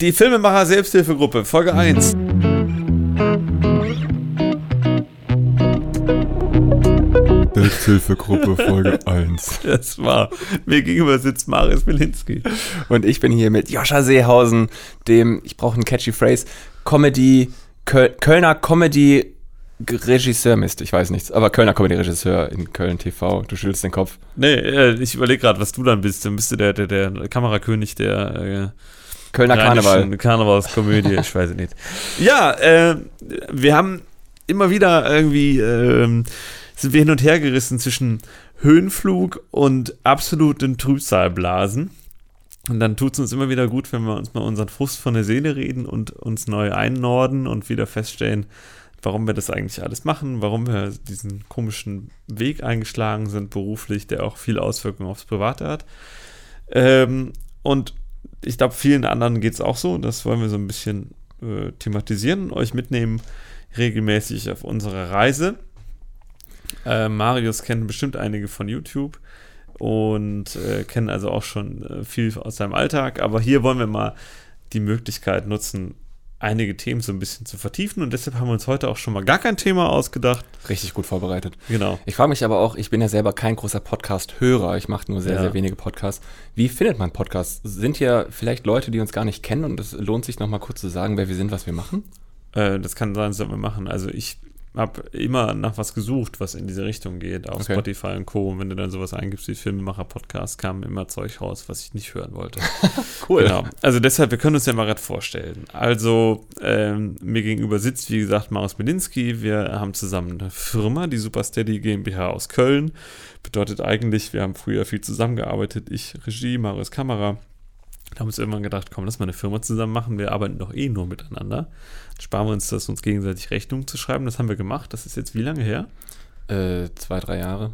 Die Filmemacher Selbsthilfegruppe, Folge 1. Selbsthilfegruppe Folge 1. Das war. Mir gegenüber sitzt Marius Wilinski. Und ich bin hier mit Joscha Seehausen, dem, ich brauche einen catchy Phrase, Comedy, Köl Kölner Comedy Regisseur, Mist, ich weiß nichts, aber Kölner Comedy-Regisseur in Köln TV. Du schüttelst den Kopf. Nee, äh, ich überlege gerade, was du dann bist. Dann bist du der, der, der Kamerakönig der äh, Kölner Karneval. Karnevalskomödie, ich weiß es nicht. Ja, äh, wir haben immer wieder irgendwie, äh, sind wir hin und her gerissen zwischen Höhenflug und absoluten Trübsalblasen. Und dann tut es uns immer wieder gut, wenn wir uns mal unseren Frust von der Seele reden und uns neu einnorden und wieder feststellen, warum wir das eigentlich alles machen, warum wir diesen komischen Weg eingeschlagen sind beruflich, der auch viel Auswirkungen aufs Private hat. Ähm, und ich glaube, vielen anderen geht es auch so. Das wollen wir so ein bisschen äh, thematisieren, euch mitnehmen regelmäßig auf unserer Reise. Äh, Marius kennt bestimmt einige von YouTube und äh, kennen also auch schon äh, viel aus seinem Alltag. Aber hier wollen wir mal die Möglichkeit nutzen, einige Themen so ein bisschen zu vertiefen und deshalb haben wir uns heute auch schon mal gar kein Thema ausgedacht. Richtig gut vorbereitet. Genau. Ich frage mich aber auch, ich bin ja selber kein großer Podcast-Hörer, ich mache nur sehr, Ja. sehr wenige Podcasts. Wie findet man Podcasts? Sind hier vielleicht Leute, die uns gar nicht kennen und es lohnt sich nochmal kurz zu sagen, wer wir sind, was wir machen? Äh, das kann sein, sollten wir machen. Also ich habe immer nach was gesucht, was in diese Richtung geht, auf Okay. Spotify und Co. Und wenn du dann sowas eingibst wie Filmemacher-Podcast, kam immer Zeug raus, was ich nicht hören wollte. Genau. Also deshalb, wir können uns ja mal gerade vorstellen. Also, ähm, mir gegenüber sitzt, wie gesagt, Marius Bedinsky. Wir haben zusammen eine Firma, die Supersteady GmbH aus Köln. Bedeutet eigentlich, wir haben früher viel zusammengearbeitet. Ich Regie, Marius Kamera. Da haben wir uns irgendwann gedacht, komm, lass mal eine Firma zusammen machen. Wir arbeiten doch eh nur miteinander. Sparen wir uns das, uns gegenseitig Rechnungen zu schreiben. Das haben wir gemacht. Das ist jetzt wie lange her? Äh, zwei, drei Jahre.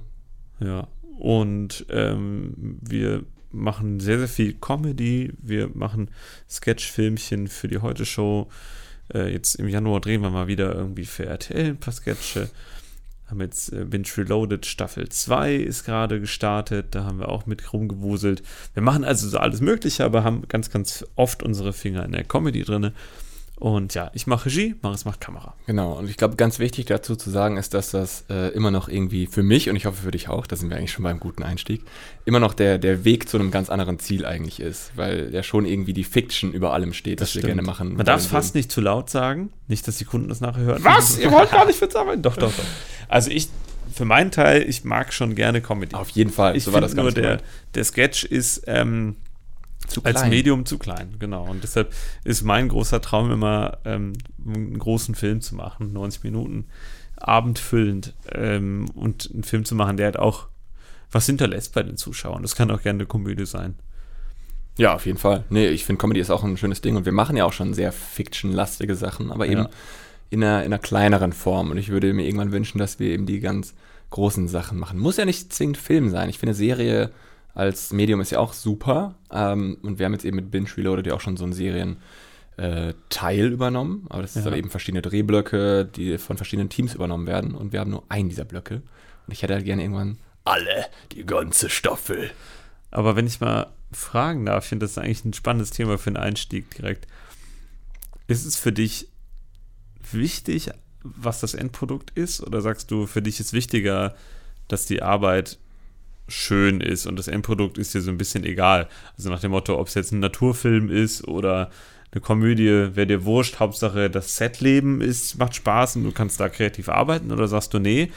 Ja, und ähm, wir machen sehr, sehr viel Comedy. Wir machen Sketchfilmchen für die Heute-Show. Äh, jetzt im Januar drehen wir mal wieder irgendwie für RTL ein paar Sketche. Haben jetzt äh, Binge Reloaded Staffel 2 ist gerade gestartet. Da haben wir auch mit rumgewuselt. Wir machen also so alles Mögliche, aber haben ganz, ganz oft unsere Finger in der Comedy drin. Und ja, ich mache Regie, Maris macht Kamera. Genau, und ich glaube, ganz wichtig dazu zu sagen ist, dass das äh, immer noch irgendwie für mich und ich hoffe für dich auch, da sind wir eigentlich schon beim guten Einstieg, immer noch der, der Weg zu einem ganz anderen Ziel eigentlich ist, weil ja schon irgendwie die Fiction über allem steht, was wir gerne machen. Man darf es fast nicht zu laut sagen. Nicht, dass die Kunden das nachher hören. Was? Ihr wollt gar nicht für arbeiten? Doch, doch, doch. Also ich, für meinen Teil, ich mag schon gerne Comedy. Auf jeden Fall, ich so war finde das nur, ganz der, gemeint. der Sketch ist ähm, zu als klein. Medium zu klein, genau. Und deshalb ist mein großer Traum immer, ähm, einen großen Film zu machen, 90 Minuten, abendfüllend ähm, und einen Film zu machen, der halt auch was hinterlässt bei den Zuschauern. Das kann auch gerne eine Komödie sein. Ja, auf jeden Fall. Nee, ich finde Comedy ist auch ein schönes Ding und wir machen ja auch schon sehr Fiction-lastige Sachen, aber eben Ja. in, einer, in einer kleineren Form. Und ich würde mir irgendwann wünschen, dass wir eben die ganz großen Sachen machen. Muss ja nicht zwingend Film sein. Ich finde, Serie als Medium ist ja auch super. Ähm, und wir haben jetzt eben mit Binge Reloaded ja auch schon so einen Serien. äh, übernommen, aber das ist Ja. aber eben verschiedene Drehblöcke, die von verschiedenen Teams übernommen werden und wir haben nur einen dieser Blöcke und ich hätte halt gerne irgendwann alle, die ganze Staffel. Aber wenn ich mal fragen darf, ich finde das eigentlich ein spannendes Thema für einen Einstieg direkt. Ist es für dich wichtig, was das Endprodukt ist? Oder sagst du, für dich ist wichtiger, dass die Arbeit schön ist und das Endprodukt ist dir so ein bisschen egal? Also nach dem Motto, ob es jetzt ein Naturfilm ist oder eine Komödie, wäre dir wurscht, Hauptsache das Setleben ist, macht Spaß und du kannst da kreativ arbeiten? Oder sagst du, nee,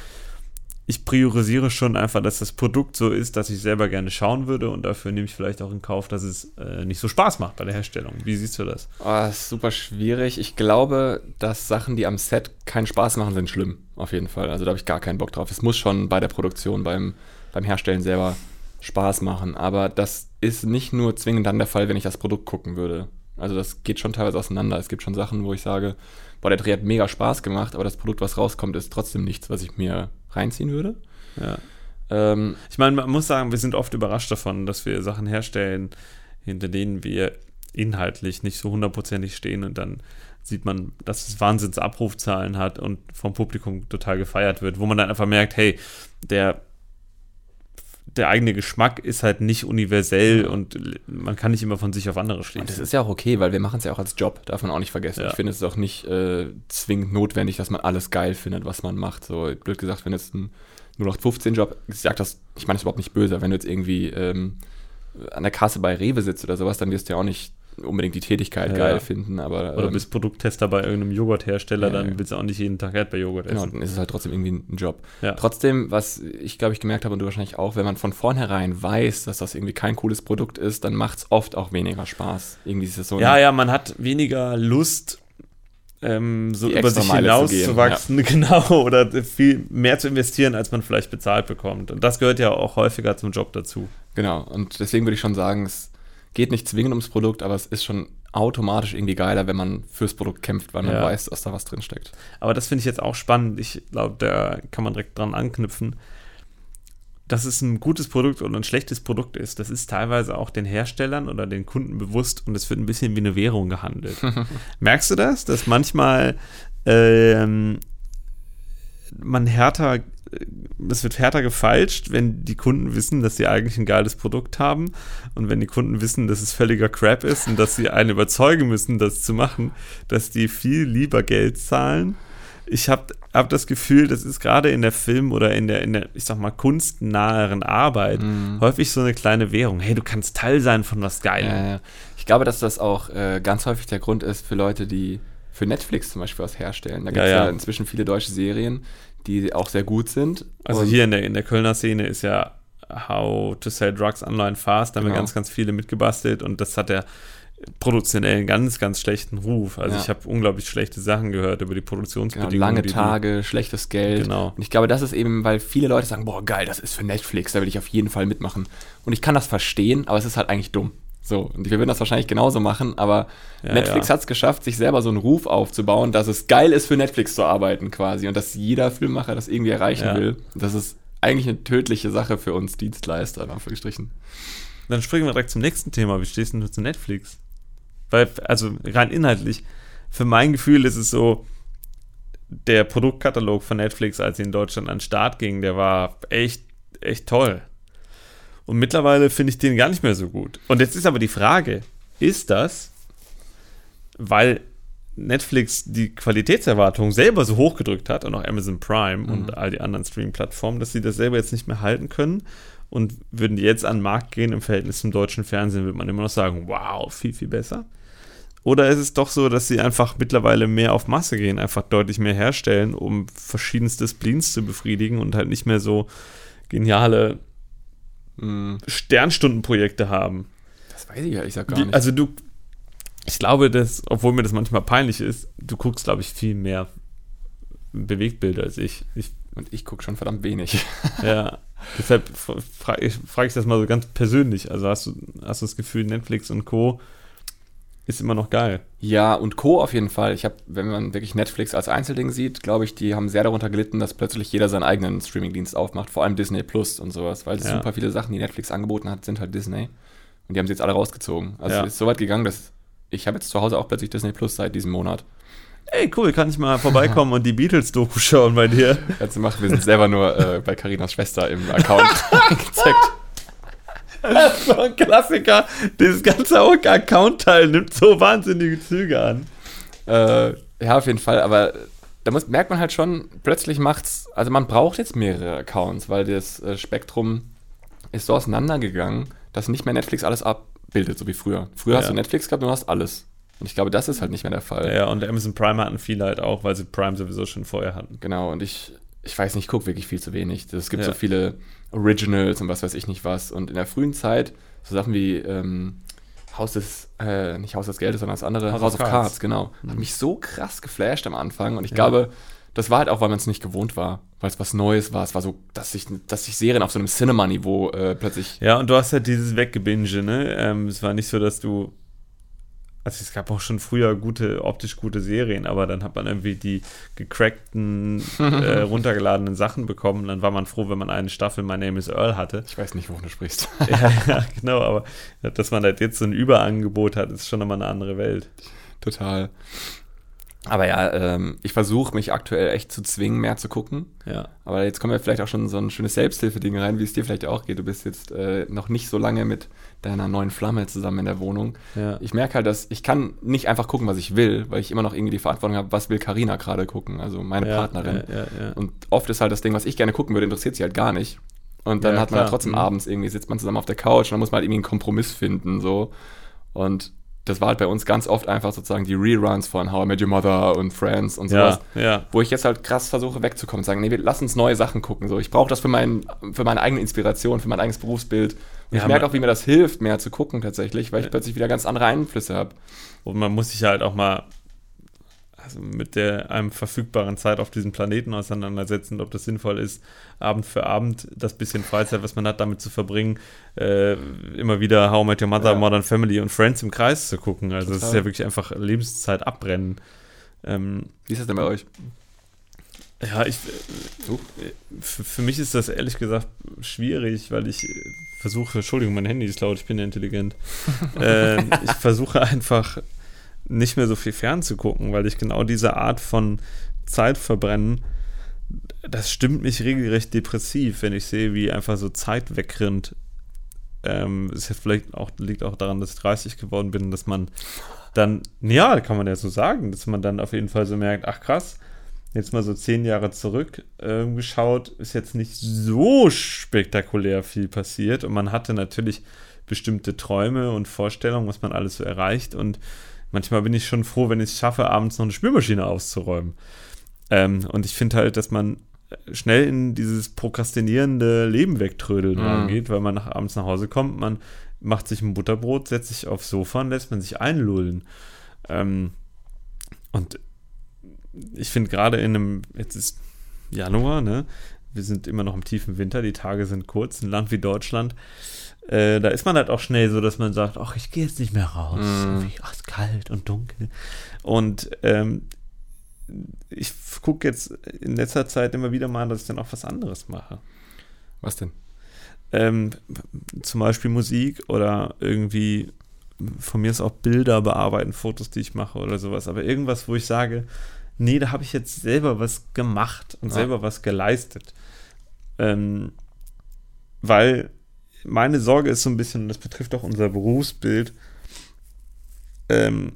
ich priorisiere schon einfach, dass das Produkt so ist, dass ich selber gerne schauen würde und dafür nehme ich vielleicht auch in Kauf, dass es äh, nicht so Spaß macht bei der Herstellung. Wie siehst du das? Oh, das ist super schwierig. Ich glaube, dass Sachen, die am Set keinen Spaß machen, sind schlimm. Auf jeden Fall. Also da habe ich gar keinen Bock drauf. Es muss schon bei der Produktion, beim, beim Herstellen selber Spaß machen. Aber das ist nicht nur zwingend dann der Fall, wenn ich das Produkt gucken würde. Also das geht schon teilweise auseinander. Es gibt schon Sachen, wo ich sage, boah, der Dreh hat mega Spaß gemacht, aber das Produkt, was rauskommt, ist trotzdem nichts, was ich mir reinziehen würde. Ja. Ähm, Ich meine, man muss sagen, wir sind oft überrascht davon, dass wir Sachen herstellen, hinter denen wir inhaltlich nicht so hundertprozentig stehen und dann sieht man, dass es Wahnsinns Abrufzahlen hat und vom Publikum total gefeiert wird, wo man dann einfach merkt, hey, der der eigene Geschmack ist halt nicht universell und man kann nicht immer von sich auf andere schließen. Und das ist ja auch okay, weil wir machen es ja auch als Job, darf man auch nicht vergessen. Ja. Ich finde es auch nicht äh, zwingend notwendig, dass man alles geil findet, was man macht. So blöd gesagt, wenn jetzt ein 0815-Job, ich sag das, ich meine das überhaupt nicht böse, wenn du jetzt irgendwie ähm, an der Kasse bei Rewe sitzt oder sowas, dann wirst du ja auch nicht unbedingt die Tätigkeit Ja, geil ja. finden, aber Oder ähm, bist Produkttester bei irgendeinem Joghurthersteller, Ja, dann ja. willst du auch nicht jeden Tag Erdbeerjoghurt Genau, essen. dann ist es halt trotzdem irgendwie ein Job. Ja. Trotzdem, was ich glaube ich gemerkt habe und du wahrscheinlich auch, wenn man von vornherein weiß, dass das irgendwie kein cooles Produkt ist, dann macht es oft auch weniger Spaß. Irgendwie ist es so Ja, ja, man hat weniger Lust, ähm, so über sich Meile zu hinaus gehen, zu wachsen, genau, oder viel mehr zu investieren, als man vielleicht bezahlt bekommt. Und das gehört ja auch häufiger zum Job dazu. Genau, und deswegen würde ich schon sagen, es geht nicht zwingend ums Produkt, aber es ist schon automatisch irgendwie geiler, wenn man fürs Produkt kämpft, weil man Ja. weiß, dass da was drin steckt. Aber das finde ich jetzt auch spannend. Ich glaube, da kann man direkt dran anknüpfen. Dass es ein gutes Produkt oder ein schlechtes Produkt ist, das ist teilweise auch den Herstellern oder den Kunden bewusst und es wird ein bisschen wie eine Währung gehandelt. Merkst du das? Dass manchmal ähm, man härter, es wird härter gefeilscht, wenn die Kunden wissen, dass sie eigentlich ein geiles Produkt haben und wenn die Kunden wissen, dass es völliger Crap ist und dass sie einen überzeugen müssen, das zu machen, dass die viel lieber Geld zahlen. Ich habe hab das Gefühl, das ist gerade in der Film- oder in der, in der, ich sag mal, kunstnaheren Arbeit häufig so eine kleine Währung. Hey, du kannst Teil sein von was Geilem. Ja. Ich glaube, dass das auch äh, ganz häufig der Grund ist für Leute, die für Netflix zum Beispiel was herstellen. Da gibt es Ja, ja, ja. inzwischen viele deutsche Serien, die auch sehr gut sind. Also Und- hier in der, in der Kölner Szene ist ja How to Sell Drugs Online Fast, da haben wir Genau. ganz, ganz viele mitgebastelt und das hat ja produktionell einen ganz, ganz schlechten Ruf. Also Ja. ich habe unglaublich schlechte Sachen gehört über die Genau, Produktionsbedingungen. lange die die- Tage, schlechtes Geld. Genau. Und ich glaube, das ist eben, weil viele Leute sagen, boah, geil, das ist für Netflix, da will ich auf jeden Fall mitmachen. Und ich kann das verstehen, aber es ist halt eigentlich dumm. So, und wir würden das wahrscheinlich genauso machen, aber Ja, Netflix ja. hat es geschafft, sich selber so einen Ruf aufzubauen, dass es geil ist, für Netflix zu arbeiten quasi und dass jeder Filmmacher das irgendwie erreichen Ja. will. Das ist eigentlich eine tödliche Sache für uns Dienstleister, in Anführungsstrichen. Dann springen wir direkt zum nächsten Thema. Wie stehst du zu Netflix? Weil, also rein inhaltlich, für mein Gefühl ist es so, der Produktkatalog von Netflix, als sie in Deutschland an den Start ging, der war echt, echt toll. Und mittlerweile finde ich den gar nicht mehr so gut. Und jetzt ist aber die Frage, ist das, weil Netflix die Qualitätserwartung selber so hochgedrückt hat und auch Amazon Prime und all die anderen Streaming-Plattformen, dass sie das selber jetzt nicht mehr halten können und würden die jetzt an den Markt gehen im Verhältnis zum deutschen Fernsehen, würde man immer noch sagen, wow, viel, viel besser. Oder ist es doch so, dass sie einfach mittlerweile mehr auf Masse gehen, einfach deutlich mehr herstellen, um verschiedenste Spleens zu befriedigen und halt nicht mehr so geniale Hm, Sternstundenprojekte haben. das weiß ich ehrlich gesagt gar Die, nicht. also du, ich glaube, dass, obwohl mir das manchmal peinlich ist, du guckst, glaube ich, viel mehr Bewegtbilder als ich. ich und ich gucke schon verdammt wenig. ja, deshalb frage ich, frag ich das mal so ganz persönlich. Also hast du, hast du das Gefühl, Netflix und Co. ist immer noch geil? Ja, und Co. auf jeden Fall. Ich habe, wenn man wirklich Netflix als Einzelding sieht, glaube ich, die haben sehr darunter gelitten, dass plötzlich jeder seinen eigenen Streamingdienst aufmacht, vor allem Disney Plus und sowas, weil Ja. super viele Sachen, die Netflix angeboten hat, sind halt Disney. Und die haben sie jetzt alle rausgezogen. Also Ja. es ist so weit gegangen, dass ich habe jetzt zu Hause auch plötzlich Disney Plus seit diesem Monat. Ey, cool, kann ich mal vorbeikommen und die Beatles-Doku schauen bei dir? Jetzt machen wir sind selber nur äh, bei Carinas Schwester im Account. Das ist so ein Klassiker. Dieses ganze Account-Teil nimmt so wahnsinnige Züge an. Äh, ja, auf jeden Fall, aber da muss, merkt man halt schon, plötzlich macht's, also man braucht jetzt mehrere Accounts, weil das äh, Spektrum ist so auseinandergegangen, dass nicht mehr Netflix alles abbildet, so wie früher. Früher hast Ja. du Netflix gehabt und du hast alles. Und ich glaube, das ist halt nicht mehr der Fall. Ja, und Amazon Prime hatten viele halt auch, weil sie Prime sowieso schon vorher hatten. Genau, und ich, ich weiß nicht, ich gucke wirklich viel zu wenig. Es gibt Ja. so viele Originals und was weiß ich nicht was. Und in der frühen Zeit, so Sachen wie ähm, Haus des, äh, nicht Haus des Geldes, sondern das andere, House House, of Cards. Cards, genau. Hat mich so krass geflasht am Anfang. Und ich Ja. glaube, das war halt auch, weil man es nicht gewohnt war. Weil es was Neues war. Es war so, dass sich, dass sich Serien auf so einem Cinema-Niveau äh, plötzlich. Ja, und du hast halt dieses Weggebinge, ne? Ähm, es war nicht so, dass du. Also es gab auch schon früher gute, optisch gute Serien, aber dann hat man irgendwie die gecrackten, äh, runtergeladenen Sachen bekommen. Dann war man froh, wenn man eine Staffel My Name is Earl hatte. Ich weiß nicht, wovon du sprichst. ja, ja, genau, aber dass man halt jetzt so ein Überangebot hat, ist schon nochmal eine andere Welt. Total. Aber ja, ähm, ich versuche mich aktuell echt zu zwingen, mehr zu gucken. Ja. Aber jetzt kommen wir vielleicht auch schon so ein schönes Selbsthilfeding rein, wie es dir vielleicht auch geht. Du bist jetzt äh, noch nicht so lange mit deiner neuen Flamme zusammen in der Wohnung. Ja. Ich merke halt, dass ich kann nicht einfach gucken, was ich will, weil ich immer noch irgendwie die Verantwortung habe, was will Karina gerade gucken, also meine ja, Partnerin. Ja, ja, ja. Und oft ist halt das Ding, was ich gerne gucken würde, interessiert sie halt gar nicht. Und dann hat man klar. trotzdem Mhm. abends irgendwie, sitzt man zusammen auf der Couch und dann muss man halt irgendwie einen Kompromiss finden, so. Und das war halt bei uns ganz oft einfach sozusagen die Reruns von How I Met Your Mother und Friends und sowas. ja, ja. Wo ich jetzt halt krass versuche wegzukommen, sagen, nee, lass uns neue Sachen gucken. So, ich brauche das für, mein, für meine eigene Inspiration, für mein eigenes Berufsbild. Und Ja, ich merke auch, wie mir das hilft, mehr zu gucken tatsächlich, weil ich plötzlich wieder ganz andere Einflüsse habe. Und man muss sich halt auch mal also mit der einem verfügbaren Zeit auf diesem Planeten auseinandersetzen, ob das sinnvoll ist, Abend für Abend das bisschen Freizeit, was man hat, damit zu verbringen, äh, immer wieder How I Met Your Mother, Ja. Modern Family und Friends im Kreis zu gucken. Also es ist ja wirklich einfach Lebenszeit abbrennen. Ähm, Wie ist das denn bei euch? ja, ich, Uh. für, für mich ist das ehrlich gesagt schwierig, weil ich äh, versuche, Entschuldigung, mein Handy ist laut, ich bin ja intelligent. ähm, ich versuche einfach nicht mehr so viel fernzugucken, weil ich genau diese Art von Zeitverbrennen, das stimmt mich regelrecht depressiv, wenn ich sehe, wie einfach so Zeit wegrinnt. Ähm, ist jetzt vielleicht auch, liegt auch daran, dass ich 30 geworden bin, dass man dann, ja, kann man ja so sagen, dass man dann auf jeden Fall so merkt, ach krass, jetzt mal so zehn Jahre zurück ähm, geschaut, ist jetzt nicht so spektakulär viel passiert und man hatte natürlich bestimmte Träume und Vorstellungen, was man alles so erreicht und manchmal bin ich schon froh, wenn ich es schaffe, abends noch eine Spülmaschine auszuräumen. Ähm, und ich finde halt, dass man schnell in dieses prokrastinierende Leben wegtrödeln Mhm. reingeht, weil man nach, abends nach Hause kommt, man macht sich ein Butterbrot, setzt sich aufs Sofa und lässt man sich einlullen. Ähm, und ich finde gerade in einem, jetzt ist Januar, ne? Wir sind immer noch im tiefen Winter, die Tage sind kurz, ein Land wie Deutschland. Äh, da ist man halt auch schnell so, dass man sagt, ach, ich gehe jetzt nicht mehr raus. Mm. Ach, es ist kalt und dunkel. Und ähm, ich gucke jetzt in letzter Zeit immer wieder mal, dass ich dann auch was anderes mache. Was denn? Ähm, zum Beispiel Musik oder irgendwie von mir ist auch Bilder bearbeiten, Fotos, die ich mache oder sowas. Aber irgendwas, wo ich sage, nee, da habe ich jetzt selber was gemacht und Ja. selber was geleistet. Ähm, weil meine Sorge ist so ein bisschen, das betrifft auch unser Berufsbild, ähm,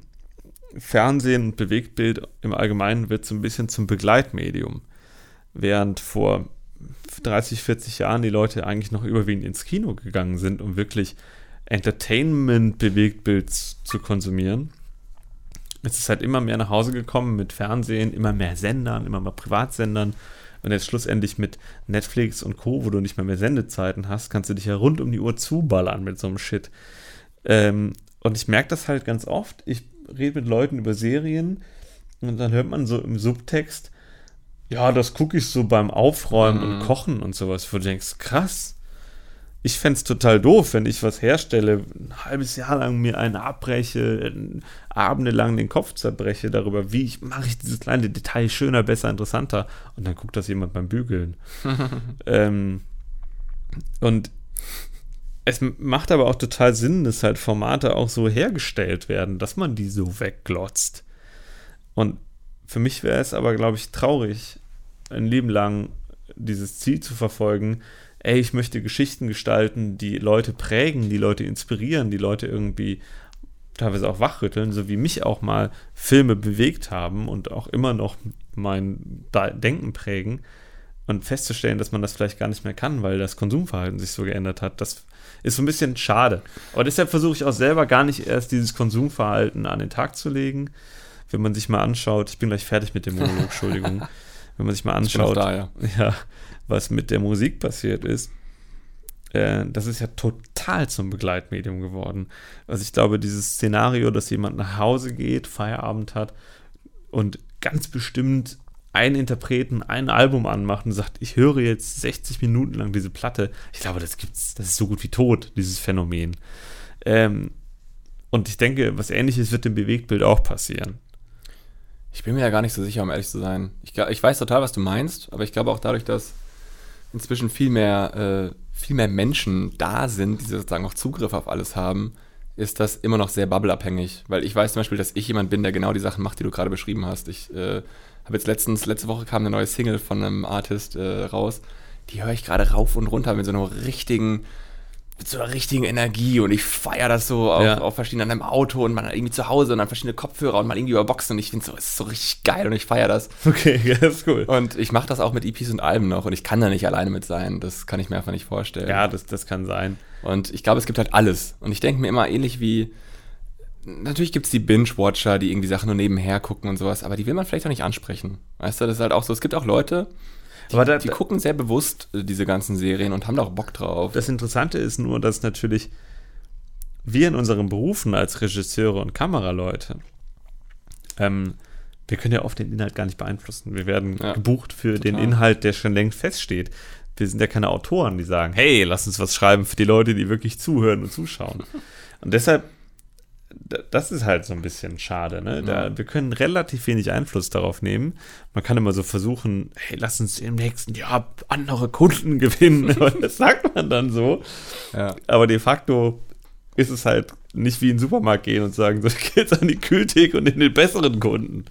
Fernsehen und Bewegtbild im Allgemeinen wird so ein bisschen zum Begleitmedium. Während vor 30, 40 Jahren die Leute eigentlich noch überwiegend ins Kino gegangen sind, um wirklich Entertainment-Bewegtbild zu konsumieren. Es ist halt immer mehr nach Hause gekommen mit Fernsehen, immer mehr Sendern, immer mehr Privatsendern. Und jetzt schlussendlich mit Netflix und Co., wo du nicht mehr mehr Sendezeiten hast, kannst du dich ja rund um die Uhr zuballern mit so einem Shit. Ähm, und ich merke das halt ganz oft. Ich rede mit Leuten über Serien und dann hört man so im Subtext, ja, das gucke ich so beim Aufräumen und Mhm. Kochen und sowas, wo du denkst, krass. Ich fände es total doof, wenn ich was herstelle, ein halbes Jahr lang mir einen abbreche, äh, Abende lang den Kopf zerbreche darüber, wie ich mache ich dieses kleine Detail schöner, besser, interessanter. Und dann guckt das jemand beim Bügeln. ähm, und es macht aber auch total Sinn, dass halt Formate auch so hergestellt werden, dass man die so wegglotzt. Und für mich wäre es aber, glaube ich, traurig, ein Leben lang dieses Ziel zu verfolgen, ey, ich möchte Geschichten gestalten, die Leute prägen, die Leute inspirieren, die Leute irgendwie teilweise auch wachrütteln, so wie mich auch mal Filme bewegt haben und auch immer noch mein Denken prägen und festzustellen, dass man das vielleicht gar nicht mehr kann, weil das Konsumverhalten sich so geändert hat, das ist so ein bisschen schade. Aber deshalb versuche ich auch selber gar nicht erst dieses Konsumverhalten an den Tag zu legen. Wenn man sich mal anschaut, ich bin gleich fertig mit dem Monolog, Entschuldigung. Wenn man sich mal anschaut, da, ja. ja, was mit der Musik passiert ist, äh, das ist ja total zum Begleitmedium geworden. Also ich glaube, dieses Szenario, dass jemand nach Hause geht, Feierabend hat und ganz bestimmt einen Interpreten, ein Album anmacht und sagt, ich höre jetzt 60 Minuten lang diese Platte. Ich glaube, das gibt's, das ist so gut wie tot, dieses Phänomen. Ähm, und ich denke, was ähnliches wird im Bewegtbild auch passieren. Ich bin mir ja gar nicht so sicher, um ehrlich zu sein. Ich, ich weiß total, was du meinst, aber ich glaube auch dadurch, dass inzwischen viel mehr, äh, viel mehr Menschen da sind, die sozusagen auch Zugriff auf alles haben, ist das immer noch sehr bubbleabhängig. Weil ich weiß zum Beispiel, dass ich jemand bin, der genau die Sachen macht, die du gerade beschrieben hast. Ich äh, habe jetzt letztens, letzte Woche kam eine neue Single von einem Artist äh, raus. Die höre ich gerade rauf und runter mit so einer richtigen, mit so einer richtigen Energie und ich feiere das so auf, Ja. auf verschiedenen, an einem Auto und man irgendwie zu Hause und dann verschiedene Kopfhörer und mal irgendwie über Boxen und ich finde so, es ist so richtig geil und ich feiere das. Okay, das ist cool. Und ich mache das auch mit EPs und Alben noch und ich kann da nicht alleine mit sein. Das kann ich mir einfach nicht vorstellen. Ja, das, das kann sein. Und ich glaube, es gibt halt alles. Und ich denke mir immer ähnlich wie. Natürlich gibt es die Binge-Watcher, die irgendwie Sachen nur nebenher gucken und sowas, aber die will man vielleicht auch nicht ansprechen. Weißt du, das ist halt auch so. Es gibt auch Leute, die, Aber da- die gucken sehr bewusst äh, diese ganzen Serien und haben da auch Bock drauf. Das Interessante ist nur, dass natürlich wir in unseren Berufen als Regisseure und Kameraleute, ähm, wir können ja oft den Inhalt gar nicht beeinflussen. Wir werden Ja, gebucht für den total. Inhalt, der schon längst feststeht. Wir sind ja keine Autoren, die sagen, hey, lass uns was schreiben für die Leute, die wirklich zuhören und zuschauen. Und deshalb, das ist halt so ein bisschen schade. Ne? Da, wir können relativ wenig Einfluss darauf nehmen. Man kann immer so versuchen, hey, lass uns im nächsten Jahr andere Kunden gewinnen. Aber das sagt man dann so. ja. Aber de facto ist es halt nicht wie in den Supermarkt gehen und sagen, so geht's an die Kühltheke und in den besseren Kunden.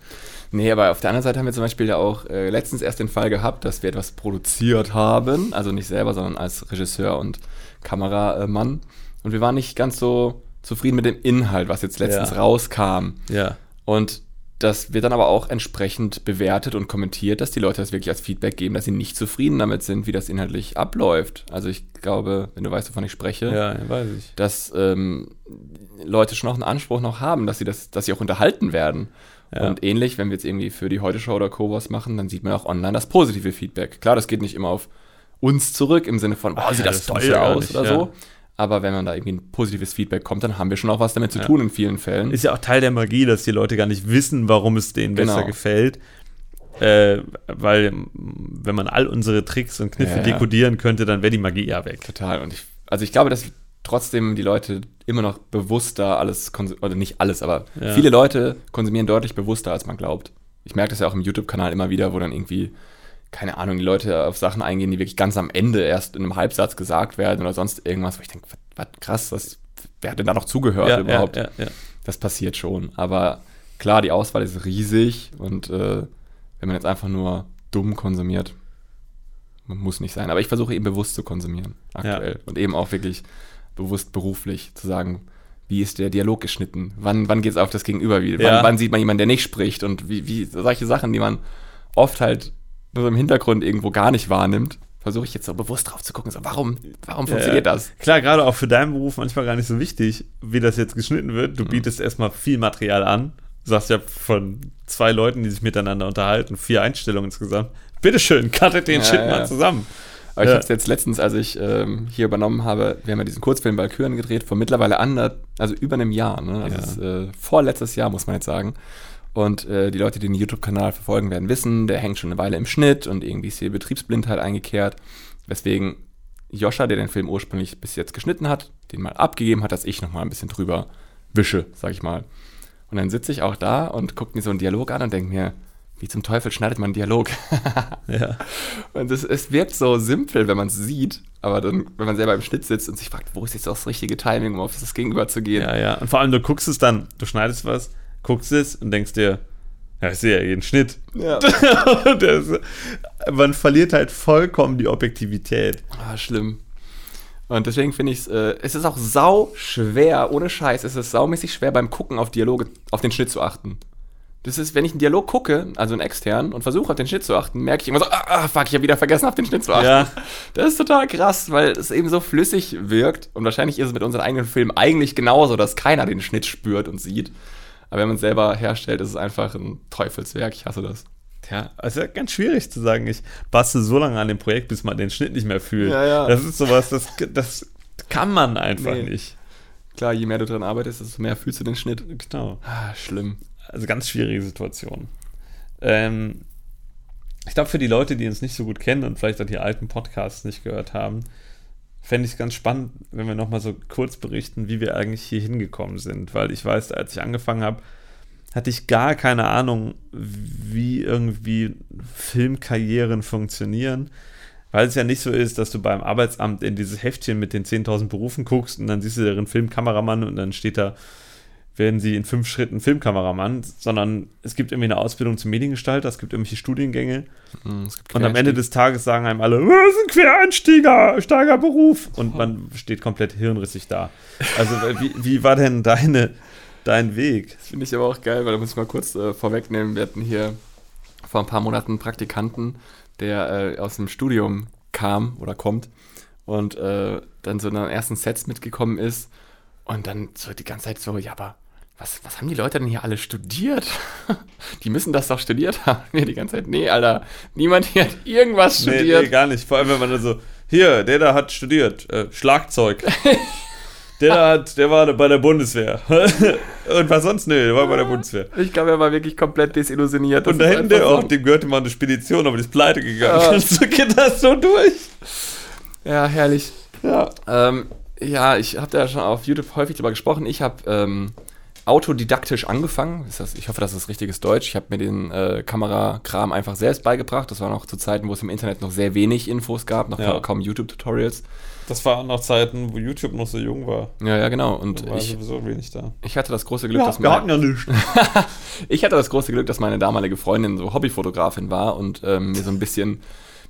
Nee, aber auf der anderen Seite haben wir zum Beispiel ja auch äh, letztens erst den Fall gehabt, dass wir etwas produziert haben. Also nicht selber, sondern als Regisseur und Kameramann. Und wir waren nicht ganz so zufrieden mit dem Inhalt, was jetzt letztens Ja. rauskam. Ja. Und das wird dann aber auch entsprechend bewertet und kommentiert, dass die Leute das wirklich als Feedback geben, dass sie nicht zufrieden damit sind, wie das inhaltlich abläuft. Also ich glaube, wenn du weißt, wovon ich spreche, Ja, weiß ich. dass ähm, Leute schon auch einen Anspruch noch haben, dass sie das, dass sie auch unterhalten werden. Ja. Und ähnlich, wenn wir jetzt irgendwie für die Heute Show oder Co. was machen, dann sieht man auch online das positive Feedback. Klar, das geht nicht immer auf uns zurück im Sinne von, Ah, sieht ja, das, das toll aus oder so. Aber wenn man da irgendwie ein positives Feedback kommt, dann haben wir schon auch was damit zu tun in vielen Fällen. Ist ja auch Teil der Magie, dass die Leute gar nicht wissen, warum es denen besser Genau. gefällt. Äh, weil, wenn man all unsere Tricks und Kniffe Ja, ja. dekodieren könnte, dann wäre die Magie ja weg. Total. Und ich, also ich glaube, dass trotzdem die Leute immer noch bewusster alles konsumieren, oder nicht alles, aber Ja. viele Leute konsumieren deutlich bewusster, als man glaubt. Ich merke das ja auch im YouTube-Kanal immer wieder, wo dann irgendwie, keine Ahnung, die Leute auf Sachen eingehen, die wirklich ganz am Ende erst in einem Halbsatz gesagt werden oder sonst irgendwas, wo ich denke, was, krass, was, wer hat denn da noch zugehört überhaupt? Ja, ja, ja. Das passiert schon. Aber klar, die Auswahl ist riesig und äh, wenn man jetzt einfach nur dumm konsumiert, man muss nicht sein. Aber ich versuche eben bewusst zu konsumieren, aktuell. Und eben auch wirklich bewusst beruflich zu sagen, wie ist der Dialog geschnitten? Wann, wann geht es auf das Gegenüber? Wie, Ja. wann, wann sieht man jemanden, der nicht spricht? Und wie, wie solche Sachen, die man oft halt nur so im Hintergrund irgendwo gar nicht wahrnimmt, versuche ich jetzt so bewusst drauf zu gucken. So, warum, warum funktioniert Ja. das? Klar, gerade auch für deinen Beruf manchmal gar nicht so wichtig, wie das jetzt geschnitten wird. Mhm. Du bietest erstmal viel Material an. Du sagst ja von zwei Leuten, die sich miteinander unterhalten, vier Einstellungen insgesamt. Bitteschön, cuttet den Ja, Shit ja. mal zusammen. Aber ich habe es jetzt letztens, als ich ähm, hier übernommen habe, wir haben ja diesen Kurzfilm Valkyren gedreht, vor mittlerweile ander, also über einem Jahr, ne? Also ist, äh, vorletztes Jahr, muss man jetzt sagen. Und äh, die Leute, die den YouTube-Kanal verfolgen, werden wissen, der hängt schon eine Weile im Schnitt und irgendwie ist hier Betriebsblindheit eingekehrt. Weswegen Joscha, der den Film ursprünglich bis jetzt geschnitten hat, den mal abgegeben hat, dass ich nochmal ein bisschen drüber wische, sag ich mal. Und dann sitze ich auch da und gucke mir so einen Dialog an und denke mir, wie zum Teufel schneidet man einen Dialog? Ja. Und es, es wirkt so simpel, wenn man es sieht, aber dann, wenn man selber im Schnitt sitzt und sich fragt, wo ist jetzt das richtige Timing, um auf das Gegenüber zu gehen. Ja, ja. Und vor allem, du guckst es dann, du schneidest was, guckst es und denkst dir, ja, ich sehe ja jeden Schnitt. Ja. Das, man verliert halt vollkommen die Objektivität. Ah, schlimm. Und deswegen finde ich es, äh, es ist auch sau schwer, ohne Scheiß, es ist saumäßig schwer beim Gucken auf Dialoge, auf den Schnitt zu achten. Das ist, wenn ich einen Dialog gucke, also einen externen, und versuche auf den Schnitt zu achten, merke ich immer so, ah, ah fuck, ich habe wieder vergessen, auf den Schnitt zu achten. Ja. Das ist total krass, weil es eben so flüssig wirkt. Und wahrscheinlich ist es mit unseren eigenen Filmen eigentlich genauso, dass keiner den Schnitt spürt und sieht. Aber wenn man es selber herstellt, ist es einfach ein Teufelswerk. Ich hasse das. Ja, also ganz schwierig zu sagen, ich bastel so lange an dem Projekt, bis man den Schnitt nicht mehr fühlt. Ja, ja. Das ist sowas, das, das kann man einfach Nee. nicht. Klar, je mehr du dran arbeitest, desto mehr fühlst du den Schnitt. Genau. Ah, schlimm. Also ganz schwierige Situation. Ähm, ich glaube, für die Leute, die uns nicht so gut kennen und vielleicht auch die alten Podcasts nicht gehört haben, fände ich es ganz spannend, wenn wir nochmal so kurz berichten, wie wir eigentlich hier hingekommen sind. Weil ich weiß, als ich angefangen habe, hatte ich gar keine Ahnung, wie irgendwie Filmkarrieren funktionieren. Weil es ja nicht so ist, dass du beim Arbeitsamt in dieses Heftchen mit den 10.000 Berufen guckst und dann siehst du darin Filmkameramann und dann steht da, werden sie in fünf Schritten Filmkameramann, sondern es gibt irgendwie eine Ausbildung zum Mediengestalter, es gibt irgendwelche Studiengänge Hm, es gibt und am Ende des Tages sagen einem alle, "Oh, das ist ein Quereinsteiger, steiger Beruf und man steht komplett hirnrissig da. Also wie, wie war denn deine, dein Weg? Das finde ich aber auch geil, weil da muss ich mal kurz äh, vorwegnehmen. Wir hatten hier vor ein paar Monaten einen Praktikanten, der äh, aus dem Studium kam oder kommt und äh, dann so in den ersten Sets mitgekommen ist und dann so die ganze Zeit so, ja, aber was, was haben die Leute denn hier alle studiert? die müssen das doch studiert haben. Wir die ganze Zeit, nee, Alter, niemand hier hat irgendwas Nee, studiert. nee, gar nicht. Vor allem, wenn man dann so, hier, der da hat studiert, äh, Schlagzeug. Der da hat, der war bei der Bundeswehr. Und was sonst? Nö, der war bei der Bundeswehr. Ich glaube, er war wirklich komplett desillusioniert. Und da hinten der auch, so- dem gehörte mal eine Spedition, aber die ist pleite gegangen. Ja. So geht das so durch. Ja, herrlich. Ja. Ähm, ja, ich habe da schon auf YouTube häufig drüber gesprochen. Ich habe ähm, autodidaktisch angefangen. Ist das, ich hoffe, das ist richtiges Deutsch. Ich habe mir den äh, Kamerakram einfach selbst beigebracht. Das war noch zu Zeiten, wo es im Internet noch sehr wenig Infos gab, noch Ja. kaum YouTube-Tutorials. Das waren noch Zeiten, wo YouTube noch so jung war. Ja, ja, genau. Und Da war ich, sowieso wenig da. ich hatte das große Glück, dass wir hatten meine, ja nichts. ich hatte das große Glück, dass meine damalige Freundin so Hobbyfotografin war und ähm, mir so ein bisschen